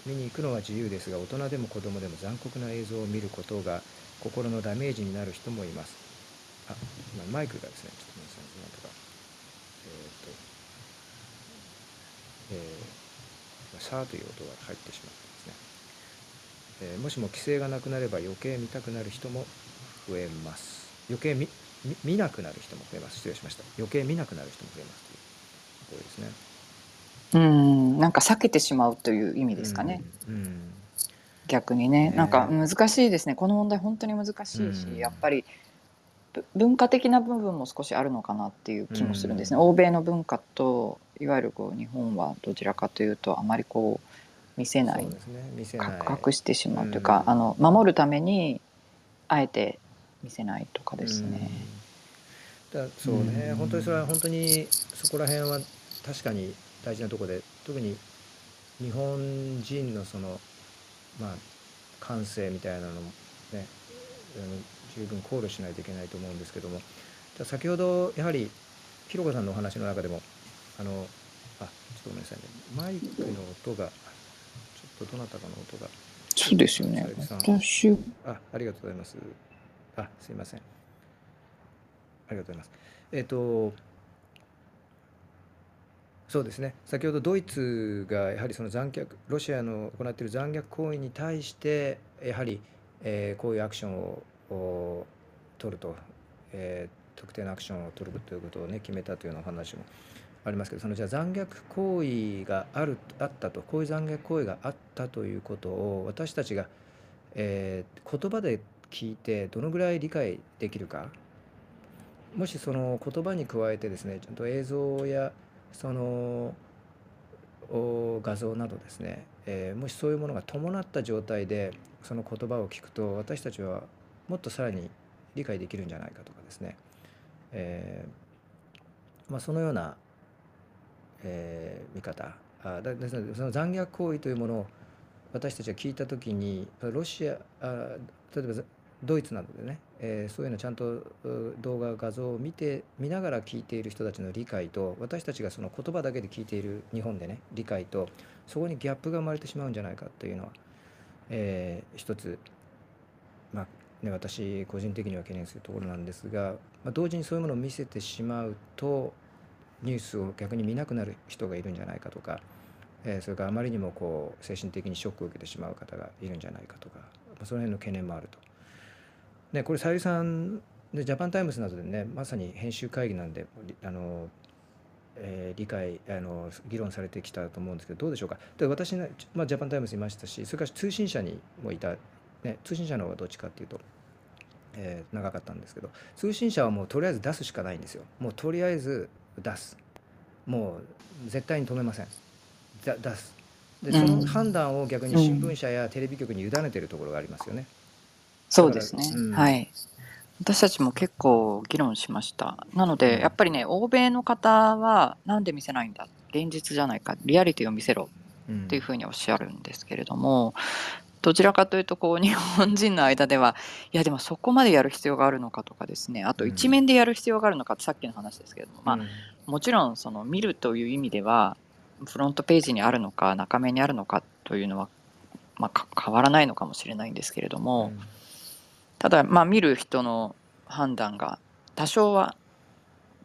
見に行くのは自由ですが大人でも子供でも残酷な映像を見ることが心のダメージになる人もいます。あ今マイクがですねちょっとごめんなんとか。えっ、とえー、さーという音が入ってしまってますね、えーもしも規制がなくなれば余計見たくなる人も増えます。余計見見見なくなる人も増えます。失礼しました。余計見なくなる人も増えますという。ところですね。うん。なんか避けてしまうという意味ですかね、うん。うん。逆にね。ねなんか難しいですね。この問題本当に難しいし、うん。やっぱりぶ文化的な部分も少しあるのかなっていう気もするんですね、うん。欧米の文化といわゆるこう日本はどちらかというとあまりこう見せない。ね。隠してしまうというか、うん。あの守るためにあえて見せないとかですね。うん。だそうね、うん。本当にそれは本当にそこら辺は確かに大事なところで特に日本人のそのまあ感性みたいなのもね十分考慮しないといけないと思うんですけども。じゃあ先ほどやはりひろこさんのお話の中でもあのあちょっとごめんなさいね。マイクの音がとどなたかの音がそうですよね私あ、ありがとうございます。あ、すいません。ありがとうございます。えっ、と、そうですね。先ほどドイツがやはりその残虐、ロシアの行っている残虐行為に対して、やはり、えーこういうアクションをお取ると、えー特定のアクションを取るということをね、決めたというようなお話もありますけど、そのじゃあ残虐行為がある、あったと、こういう残虐行為があったということを私たちがえー言葉で聞いてどのぐらい理解できるか。もしその言葉に加えてですねちゃんと映像やそのお画像などですね、えーもしそういうものが伴った状態でその言葉を聞くと私たちはもっとさらに理解できるんじゃないかとかですね、えーまあ、そのような、えー見方。あだその残虐行為というものを私たちが聞いた時にロシアあ例えばドイツなどでね、えーそういうのちゃんと動画画像を見て見ながら聞いている人たちの理解と私たちがその言葉だけで聞いている日本でね理解とそこにギャップが生まれてしまうんじゃないかというのは、えー一つまあね私個人的には懸念するところなんですが、まあ、同時にそういうものを見せてしまうとニュースを逆に見なくなる人がいるんじゃないかとかえーそれからあまりにもこう精神的にショックを受けてしまう方がいるんじゃないかとか、まあその辺の懸念もあると。ね、これさゆりさんでジャパンタイムズなどでねまさに編集会議なんであの、えー理解あの議論されてきたと思うんですけどどうでしょうか？で私ね、まあ、ジャパンタイムズいましたしそれから通信社にもいた、ね、通信社の方がどっちかっていうと、えー長かったんですけど通信社はもうとりあえず出すしかないんですよ。もうとりあえず出す。もう絶対に止めません。出す。でそうんの判断を逆に新聞社やテレビ局に委ねてるところがありますよね。そうですね、うん。はい。私たちも結構議論しました。なので、うん。やっぱりね欧米の方はなんで見せないんだ？現実じゃないか。リアリティを見せろ。うん。っていうふうにおっしゃるんですけれども、どちらかというとこう日本人の間ではいやでもそこまでやる必要があるのかとかですね。あとうん。一面でやる必要があるのかってさっきの話ですけれども、まあうん。もちろんその見るという意味ではフロントページにあるのか中面にあるのかというのは、まあ、か変わらないのかもしれないんですけれども、ただまあ見る人の判断が多少は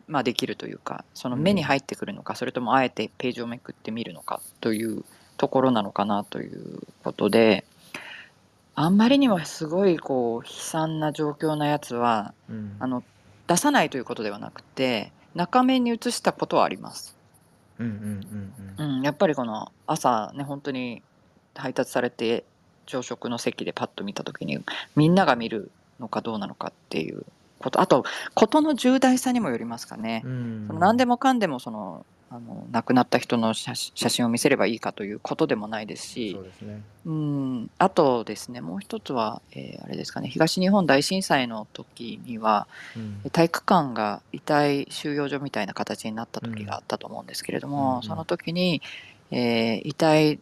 まあできるというかその目に入ってくるのか、それともあえてページをめくって見るのかというところなのかなということであんまりにもすごいこう悲惨な状況なやつはうんあの出さないということではなくて中面に移したことはあります。うんうんうんうん、やっぱりこの朝ね本当に配達されて朝食の席でパッと見た時にみんなが見るのかどうなのかっていうこと。あと事の重大さにもよりますかね。うん。その何でもかんでもそのあの亡くなった人の写真写真を見せればいいかということでもないですしそうですね。うんあとですねもう一つは、えーあれですかね東日本大震災の時にはうん体育館が遺体収容所みたいな形になった時があったと思うんですけれども、うんうんその時に、えー遺体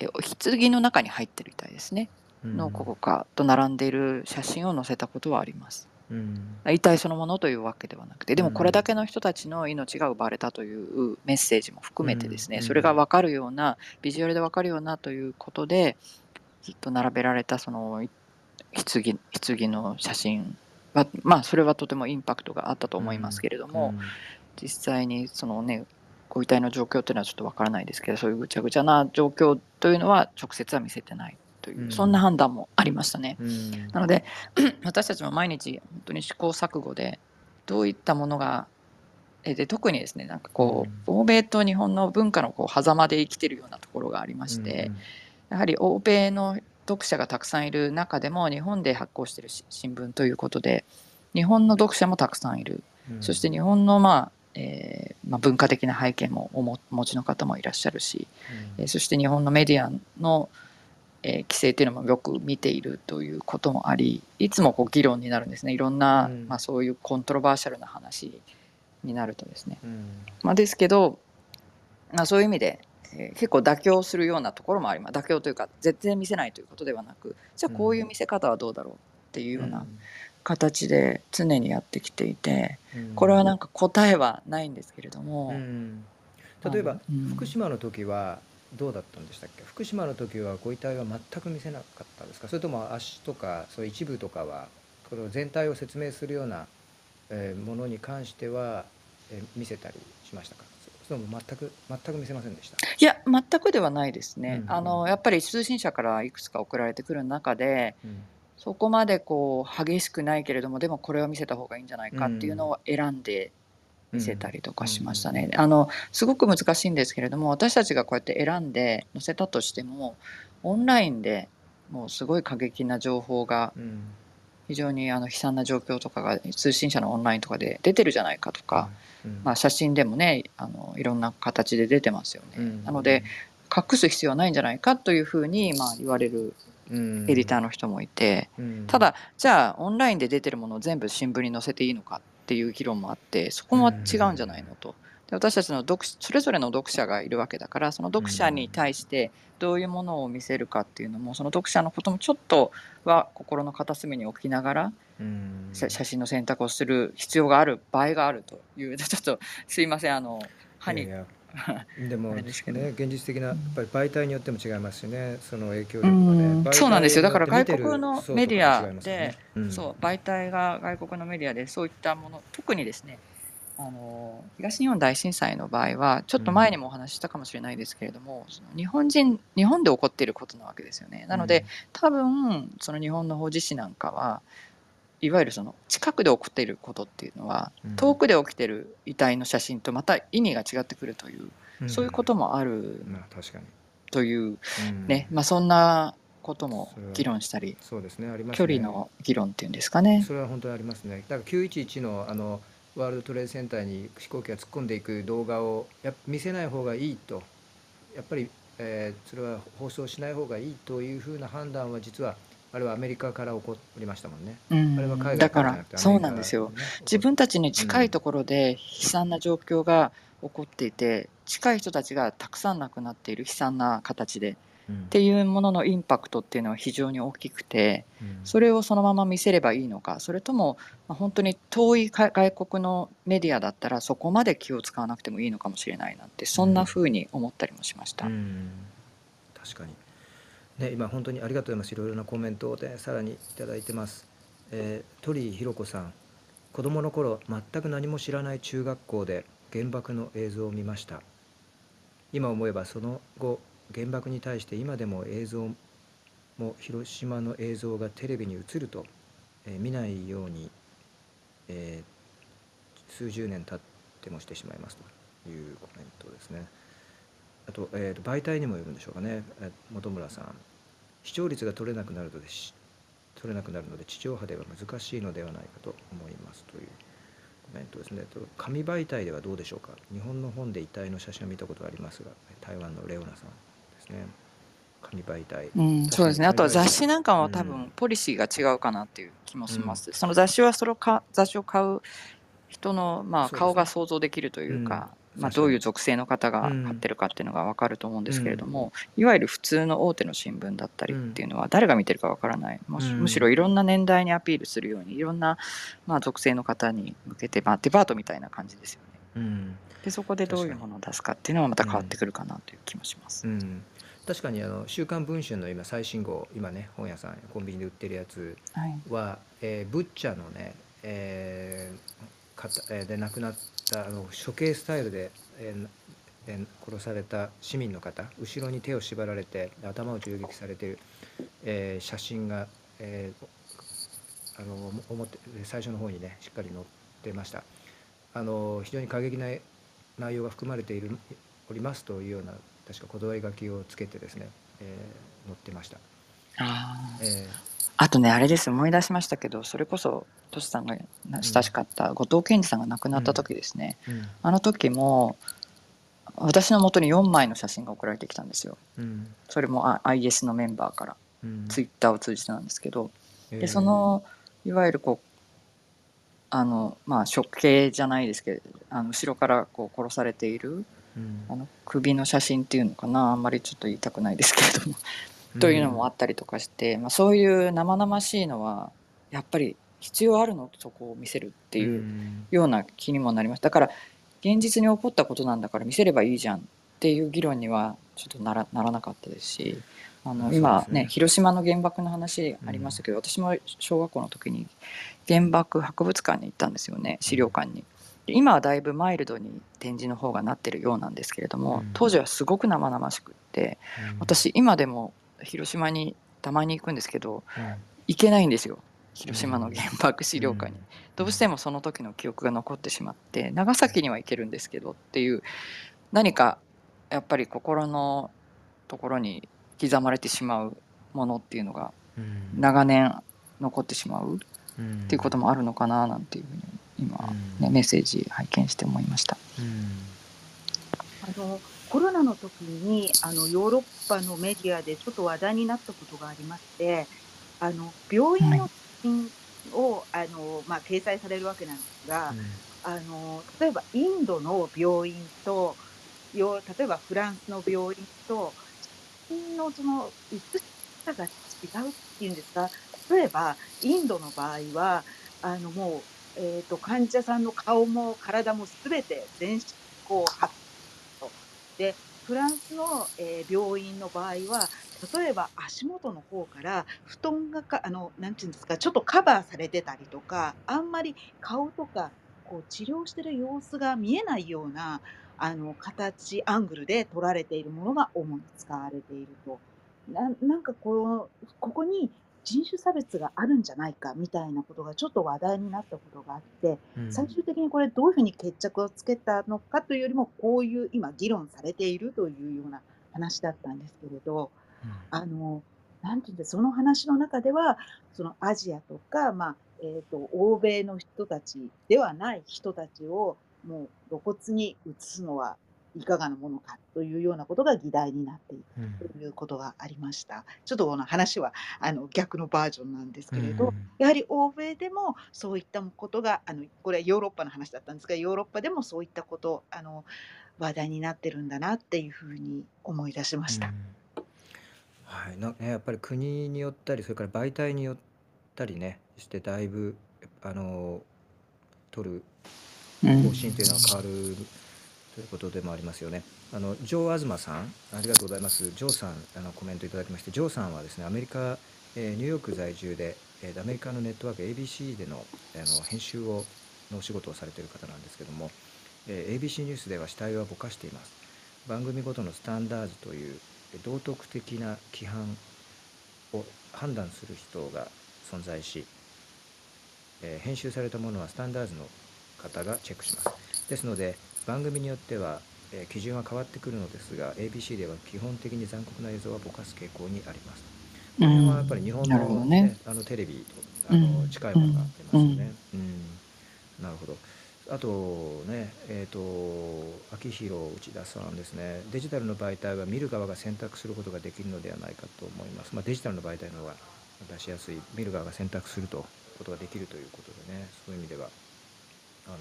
え棺の中に入ってる遺体ですねうんのここかと並んでいる写真を載せたことはあります。うん。遺体そのものというわけではなくてでもうんこれだけの人たちの命が奪われたというメッセージも含めてですね、うん。それが分かるようなビジュアルで分かるようなということでずっと並べられたそのい棺棺の写真はまあそれはとてもインパクトがあったと思いますけれども、実際にそのねご遺体の状況というのはちょっとわからないですけどそういうぐちゃぐちゃな状況というのは直接は見せてないという、うん。そんな判断もありましたね。うん。なので (clears throat) 私たちも毎日本当に試行錯誤でどういったものがえで特にですねなんかこう、欧米と日本の文化のこう狭間で生きてるようなところがありまして、やはり欧米の読者がたくさんいる中でも日本で発行しているし新聞ということで日本の読者もたくさんいる、うん。そして日本の、まあえーまあ、文化的な背景もおもお持ちの方もいらっしゃるし、えーそして日本のメディアの、えー規制っていうのもよく見ているということもありいつもこう議論になるんですね。いろんな、うん。まあ、そういうコントロバーシャルな話になるとですね。うん。まあ、ですけど、まあ、そういう意味で、えー結構妥協するようなところもあります妥協というか絶対見せないということではなくじゃあこういう見せ方はどうだろうっていうような形で常にやってきていてうん。これはなんか答えはないんですけれども、うん。例えばうん。福島の時はどうだったんでしたっけ？福島の時はご遺体は全く見せなかったんですか？それとも足とかそういう一部とかはこの全体を説明するような、えーものに関しては、えー見せたりしましたか？それとも全く全く見せませんでした？いや全くではないですね、うん。あのやっぱり通信社からいくつか送られてくる中でうん。そこまでこう激しくないけれどもでもこれを見せた方がいいんじゃないかっていうのを選んで見せたりとかしましたね。あのすごく難しいんですけれども私たちがこうやって選んで載せたとしてもオンラインでもうすごい過激な情報がうん。非常にあの悲惨な状況とかが通信社のオンラインとかで出てるじゃないかとか、うん。まあ、写真でもねあのいろんな形で出てますよね。うん。なので隠す必要はないんじゃないかというふうに、まあ、言われるうん。エディターの人もいて、うん。ただじゃあオンラインで出てるものを全部新聞に載せていいのかっていう議論もあってそこも違うんじゃないのと。で私たちの読それぞれの読者がいるわけだからその読者に対してどういうものを見せるかっていうのもその読者のこともちょっとは心の片隅に置きながらうん。写写真の選択をする必要がある場合があるという。(laughs) ちょっとすいませんあの歯に (laughs) でもね現実的なやっぱり媒体によっても違いますしねその影響う力がね。ん。媒体そうなんですよ。だから外国のメディア違いますよねうん。そう媒体が外国のメディアでそういったもの特にですねあの東日本大震災の場合はちょっと前にもお話ししたかもしれないですけれども、その日本人日本で起こっていることなわけですよね。なので、多分その日本の法事史なんかはいわゆるその近くで起こっていることっていうのは、うん。遠くで起きている遺体の写真とまた意味が違ってくるという、うん。そういうこともあるまあ確かに。といううん。ね、まあ、そんなことも議論したり、そうですねあります距ね離の議論っていうんですかね。それは本当にありますね。だから911のあのワールドトレードセンターに飛行機が突っ込んでいく動画をや見せない方がいいと、やっぱり、えーそれは放送しない方がいいというふうな判断は実はあれはアメリカから起こりましたもんね。うん。あれは海外だからそうなんですよ。自分たちに近いところで悲惨な状況が起こっていて近い人たちがたくさん亡くなっている悲惨な形で。うん。っていうもののインパクトっていうのは非常に大きくてうん。それをそのまま見せればいいのかそれともまあ本当に遠いか外国のメディアだったらそこまで気を使わなくてもいいのかもしれないなってそんな風に思ったりもしました。うん。確かに、ね、今本当にありがとうございます。いろいろなコメントを、ね、さらにいただいてます、えー、鳥居ひろ子さん。子供の頃全く何も知らない中学校で原爆の映像を見ました。今思えばその後原爆に対して今でも映像も広島の映像がテレビに映ると、えー見ないように、えー数十年経ってもしてしまいますというコメントですね。あと,、えーと媒体にもよるんでしょうかね、えー本村さん。視聴率が取れなくなるのでし取れなくなるので地上波では難しいのではないかと思いますというコメントですね。と紙媒体ではどうでしょうか。日本の本で遺体の写真を見たことがありますが台湾のレオナさんですね。紙媒体。うん、そうですね。あとは雑誌なんかもうん。多分ポリシーが違うかなっていう気もします。その雑誌はそのか雑誌を買う人のまあ顔が想像できるというか、まあ。どういう属性の方うが買っん。てるかっていうのが分かると思うんうですけれどん。もいわゆる普通の大手の新聞だったうりっていん。うのは誰が見てるか分からないもうしむしろん。いろんな年代にアピールするようにいろんな、まあ、属性の方に向けて、まあ、デパートみたいな感じですよね。うん。でそこでどう。いうものを出すかっていうのはまたう変わってん。くるかなという気もします。うん。確かにあの「週刊文春」の今最新号今ね本屋さんコンビニで売ってるやつはい、は、えーブッチャーのね、えーで亡くなったあの処刑スタイルで、え殺された市民の方後ろに手を縛られて頭を銃撃されている、えー写真が、えーあの表最初の方にねしっかり載ってました。あの非常に過激な内容が含まれているおりますというような確か言葉書きをつけてですね、えー載ってました、あー。えあとねあれです思い出しましたけどそれこそトシさんが親しかった後藤健二さんが亡くなった時ですね、うん。うん。あの時も私の元に4枚の写真が送られてきたんですよ。うん。それもあ IS のメンバーからうん。ツイッターを通じてなんですけど。えー。でそのいわゆるこうあのまあ処刑じゃないですけどあの後ろからこう殺されているうん。あの首の写真っていうのかな。あんまりちょっと言いたくないですけれどもというのもあったりとかして、まあ、そういう生々しいのはやっぱり必要あるの？そこを見せるっていううん。ような気にもなりましただから現実に起こったことなんだから見せればいいじゃんっていう議論にはちょっとならならなかったですしあの今ね。ね広島の原爆の話ありましたけど、私も小学校の時に原爆博物館に行ったんですよね資料館に。で今はだいぶマイルドに展示の方がなってるようなんですけれども、うん。当時はすごく生々しくってうん。私今でも広島にたまに行くんですけどうん。行けないんですよ。広島の原爆資料館に。うん。どうしてもその時の記憶が残ってしまって長崎には行けるんですけどっていう何かやっぱり心のところに刻まれてしまうものっていうのがうん。長年残ってしまうっうん。ていうこともあるのかななんていうふうに今、うん。ね、メッセージ拝見して思いました。うん。あのコロナの時にあのヨーロッパのメディアでちょっと話題になったことがありましてあの病院の写真を、あのまあ、掲載されるわけなんですが、あの例えばインドの病院とよ例えばフランスの病院と写真のその写し方が違うっていうんですか？例えばインドの場合はあのもう、えー、と患者さんの顔も体も全て全身こうはっとでフランスの、えー病院の場合は例えば足元の方から布団がかあのなんていうんですかちょっとカバーされてたりとかあんまり顔とかこう治療してる様子が見えないようなあの形アングルで撮られているものが主に使われていると。ななんかこうここに人種差別があるんじゃないかみたいなことがちょっと話題になったことがあってうん。最終的にこれどういうふうに決着をつけたのかというよりもこういう今議論されているというような話だったんですけれどあのなんていうんだその話の中ではそのアジアとか、まあえー、と欧米の人たちではない人たちをもう露骨に移すのはいかがなものかというようなことが議題になっているうん。ということがありました。ちょっとこの話はあの逆のバージョンなんですけれど、うん。やはり欧米でもそういったことがあのこれはヨーロッパの話だったんですがヨーロッパでもそういったことあの話題になってるんだなっていうふうに思い出しました。うん。はい、なね、やっぱり国によったりそれから媒体によったりねしてだいぶあの取るうん。方針というのは変わるということでもありますよね。あのジョー・アズマさんありがとうございます。ジョーさんあのコメントいただきましてジョーさんはですねアメリカ、えーニューヨーク在住で、えーアメリカのネットワーク ABC でのあの編集をのお仕事をされている方なんですけども、えー ABC ニュースでは死体はぼかしています。番組ごとのスタンダードという道徳的な規範を判断する人が存在し、えー編集されたものはスタンダードの方がチェックします。ですので番組によっては、えー基準は変わってくるのですが ABC では基本的に残酷な映像はぼかす傾向にあります。これはやっぱり日本の,、どねあのテレビとあのうん近いものがありますよね。うんなるほど。あとね、えっ、と、秋広内田さんですね、デジタルの媒体は見る側が選択することができるのではないかと思います。まあ、デジタルの媒体の方が出しやすい、見る側が選択するとことができるということでね、そういう意味では、あの、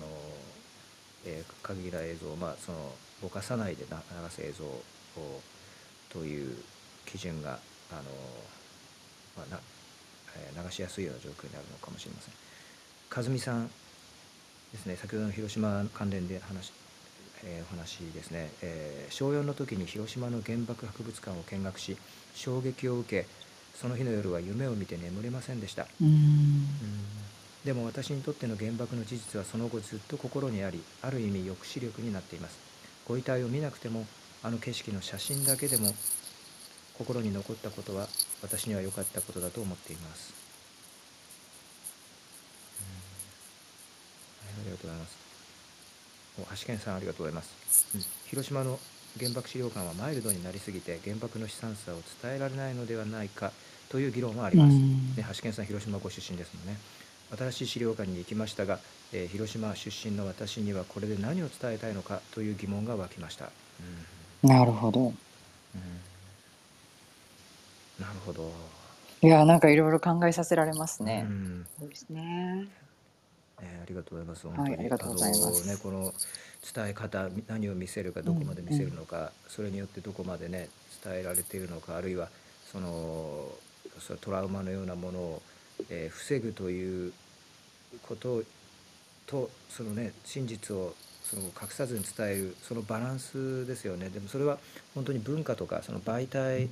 えー過激な映像を、まあ、そのぼかさないでな流す映像をという基準があの、まあなえー流しやすいような状況にあるのかもしれません。和美さんですね先ほどの広島関連で話、えーお話ですね、えー小4の時に広島の原爆博物館を見学し衝撃を受けその日の夜は夢を見て眠れませんでした。うんでも私にとっての原爆の事実はその後ずっと心にありある意味抑止力になっています。ご遺体を見なくてもあの景色の写真だけでも心に残ったことは私には良かったことだと思っています。うん。ありがとうございます。お橋健さんありがとうございます、うん。広島の原爆資料館はマイルドになりすぎて原爆の悲惨さを伝えられないのではないかという議論はあります、うん。ね、橋健さん広島ご出身ですもんね新しい資料館に行きましたが、えー広島出身の私にはこれで何を伝えたいのかという疑問が湧きました、うん。なるほど。うん。なるほど、いやなんかいろいろ考えさせられますね。う、ん。そうですね。えーありがとうございます。い本当に、ありがとうございます。ね、この伝え方、み何を見せるか、どこまで見せるのか、それによってどこまでね、伝えられているのか、あるいは。その、そのトラウマのようなものを、えー防ぐということと、そのね、真実を。その隠さずに伝えるそのバランスですよね。でもそれは本当に文化とかその媒体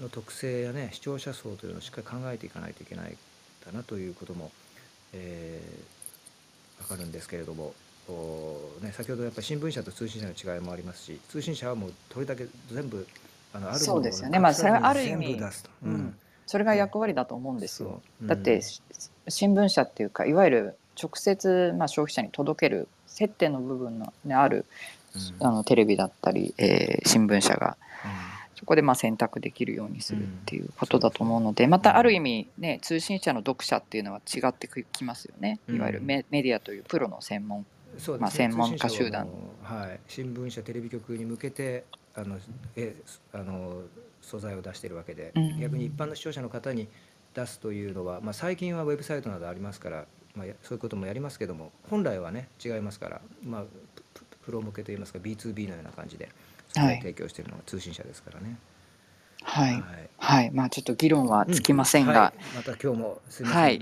の特性やね視聴者層というのをしっかり考えていかないといけないだなということもえー、分かるんですけれども、おね、先ほどやっぱり新聞社と通信社の違いもありますし通信社はもうどれだけ全部あのあるものをそうですよね。まあそれはある意味全部出すと、うんそれが役割だと思うんですよ。そう。だって、新聞社っていうかいわゆる直接、まあ、消費者に届ける接点の部分の、ね、あるうん。あのテレビだったり、えー新聞社が。そこでまあ選択できるようにするっていうことだと思うので、またある意味、ね、通信社の読者っていうのは違ってきますよね、うん。いわゆるメメディアというプロの専門そうですね。まあ専門家集団。ははい、新聞社テレビ局に向けてあのえあの素材を出しているわけで、うん。逆に一般の視聴者の方に出すというのは、まあ、最近はウェブサイトなどありますから、まあ、やそういうこともやりますけども本来はね違いますから、まあ、プロ向けといいますか B2B のような感じで提供しているのが通信社ですからね。はい、はい。はい。まあちょっと議論はつきませんが、はい、また今日もすみません、はい。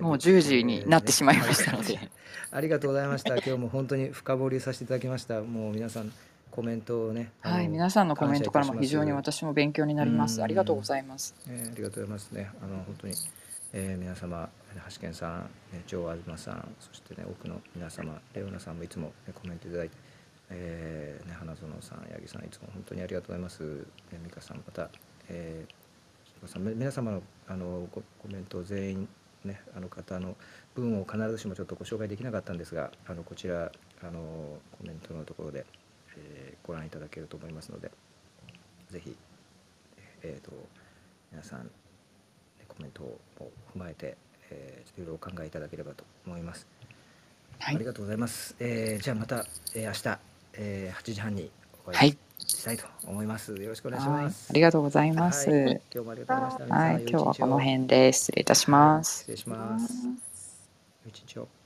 もう10時になってしまいましたので、はい。ありがとうございました。今日も本当に深掘りさせていただきました。もう皆さんコメントをね、はい、皆さんのコメントからも非常に私も勉強になります。うんありがとうございます。えーありがとうございますね。あの本当に、えー皆様、橋健さん、ね、ジョー・アズマさん、そしてね奥の皆様、レオナさんもいつも、ね、コメントいただいて、えーね花園さん、八木さんいつも本当にありがとうございます。ね美香さんまた、えーさんみ皆様のあのココメント全員ねあの方の文を必ずしもちょっとご紹介できなかったんですがあのこちらあのコメントのところで、えーご覧いただけると思いますのでぜひえー、と皆さんコメントを踏まえて、えー、いろいろお考えいただければと思います。はいありがとうございます。えーじゃあまた、えー明日、えー8時半にお会いはい、したいと思います。よろしくお願いしはいます。ありがとうございます。はいはい、今日もありがとうございました。皆さん今日はこの辺で失礼いたします。失礼します。一日を。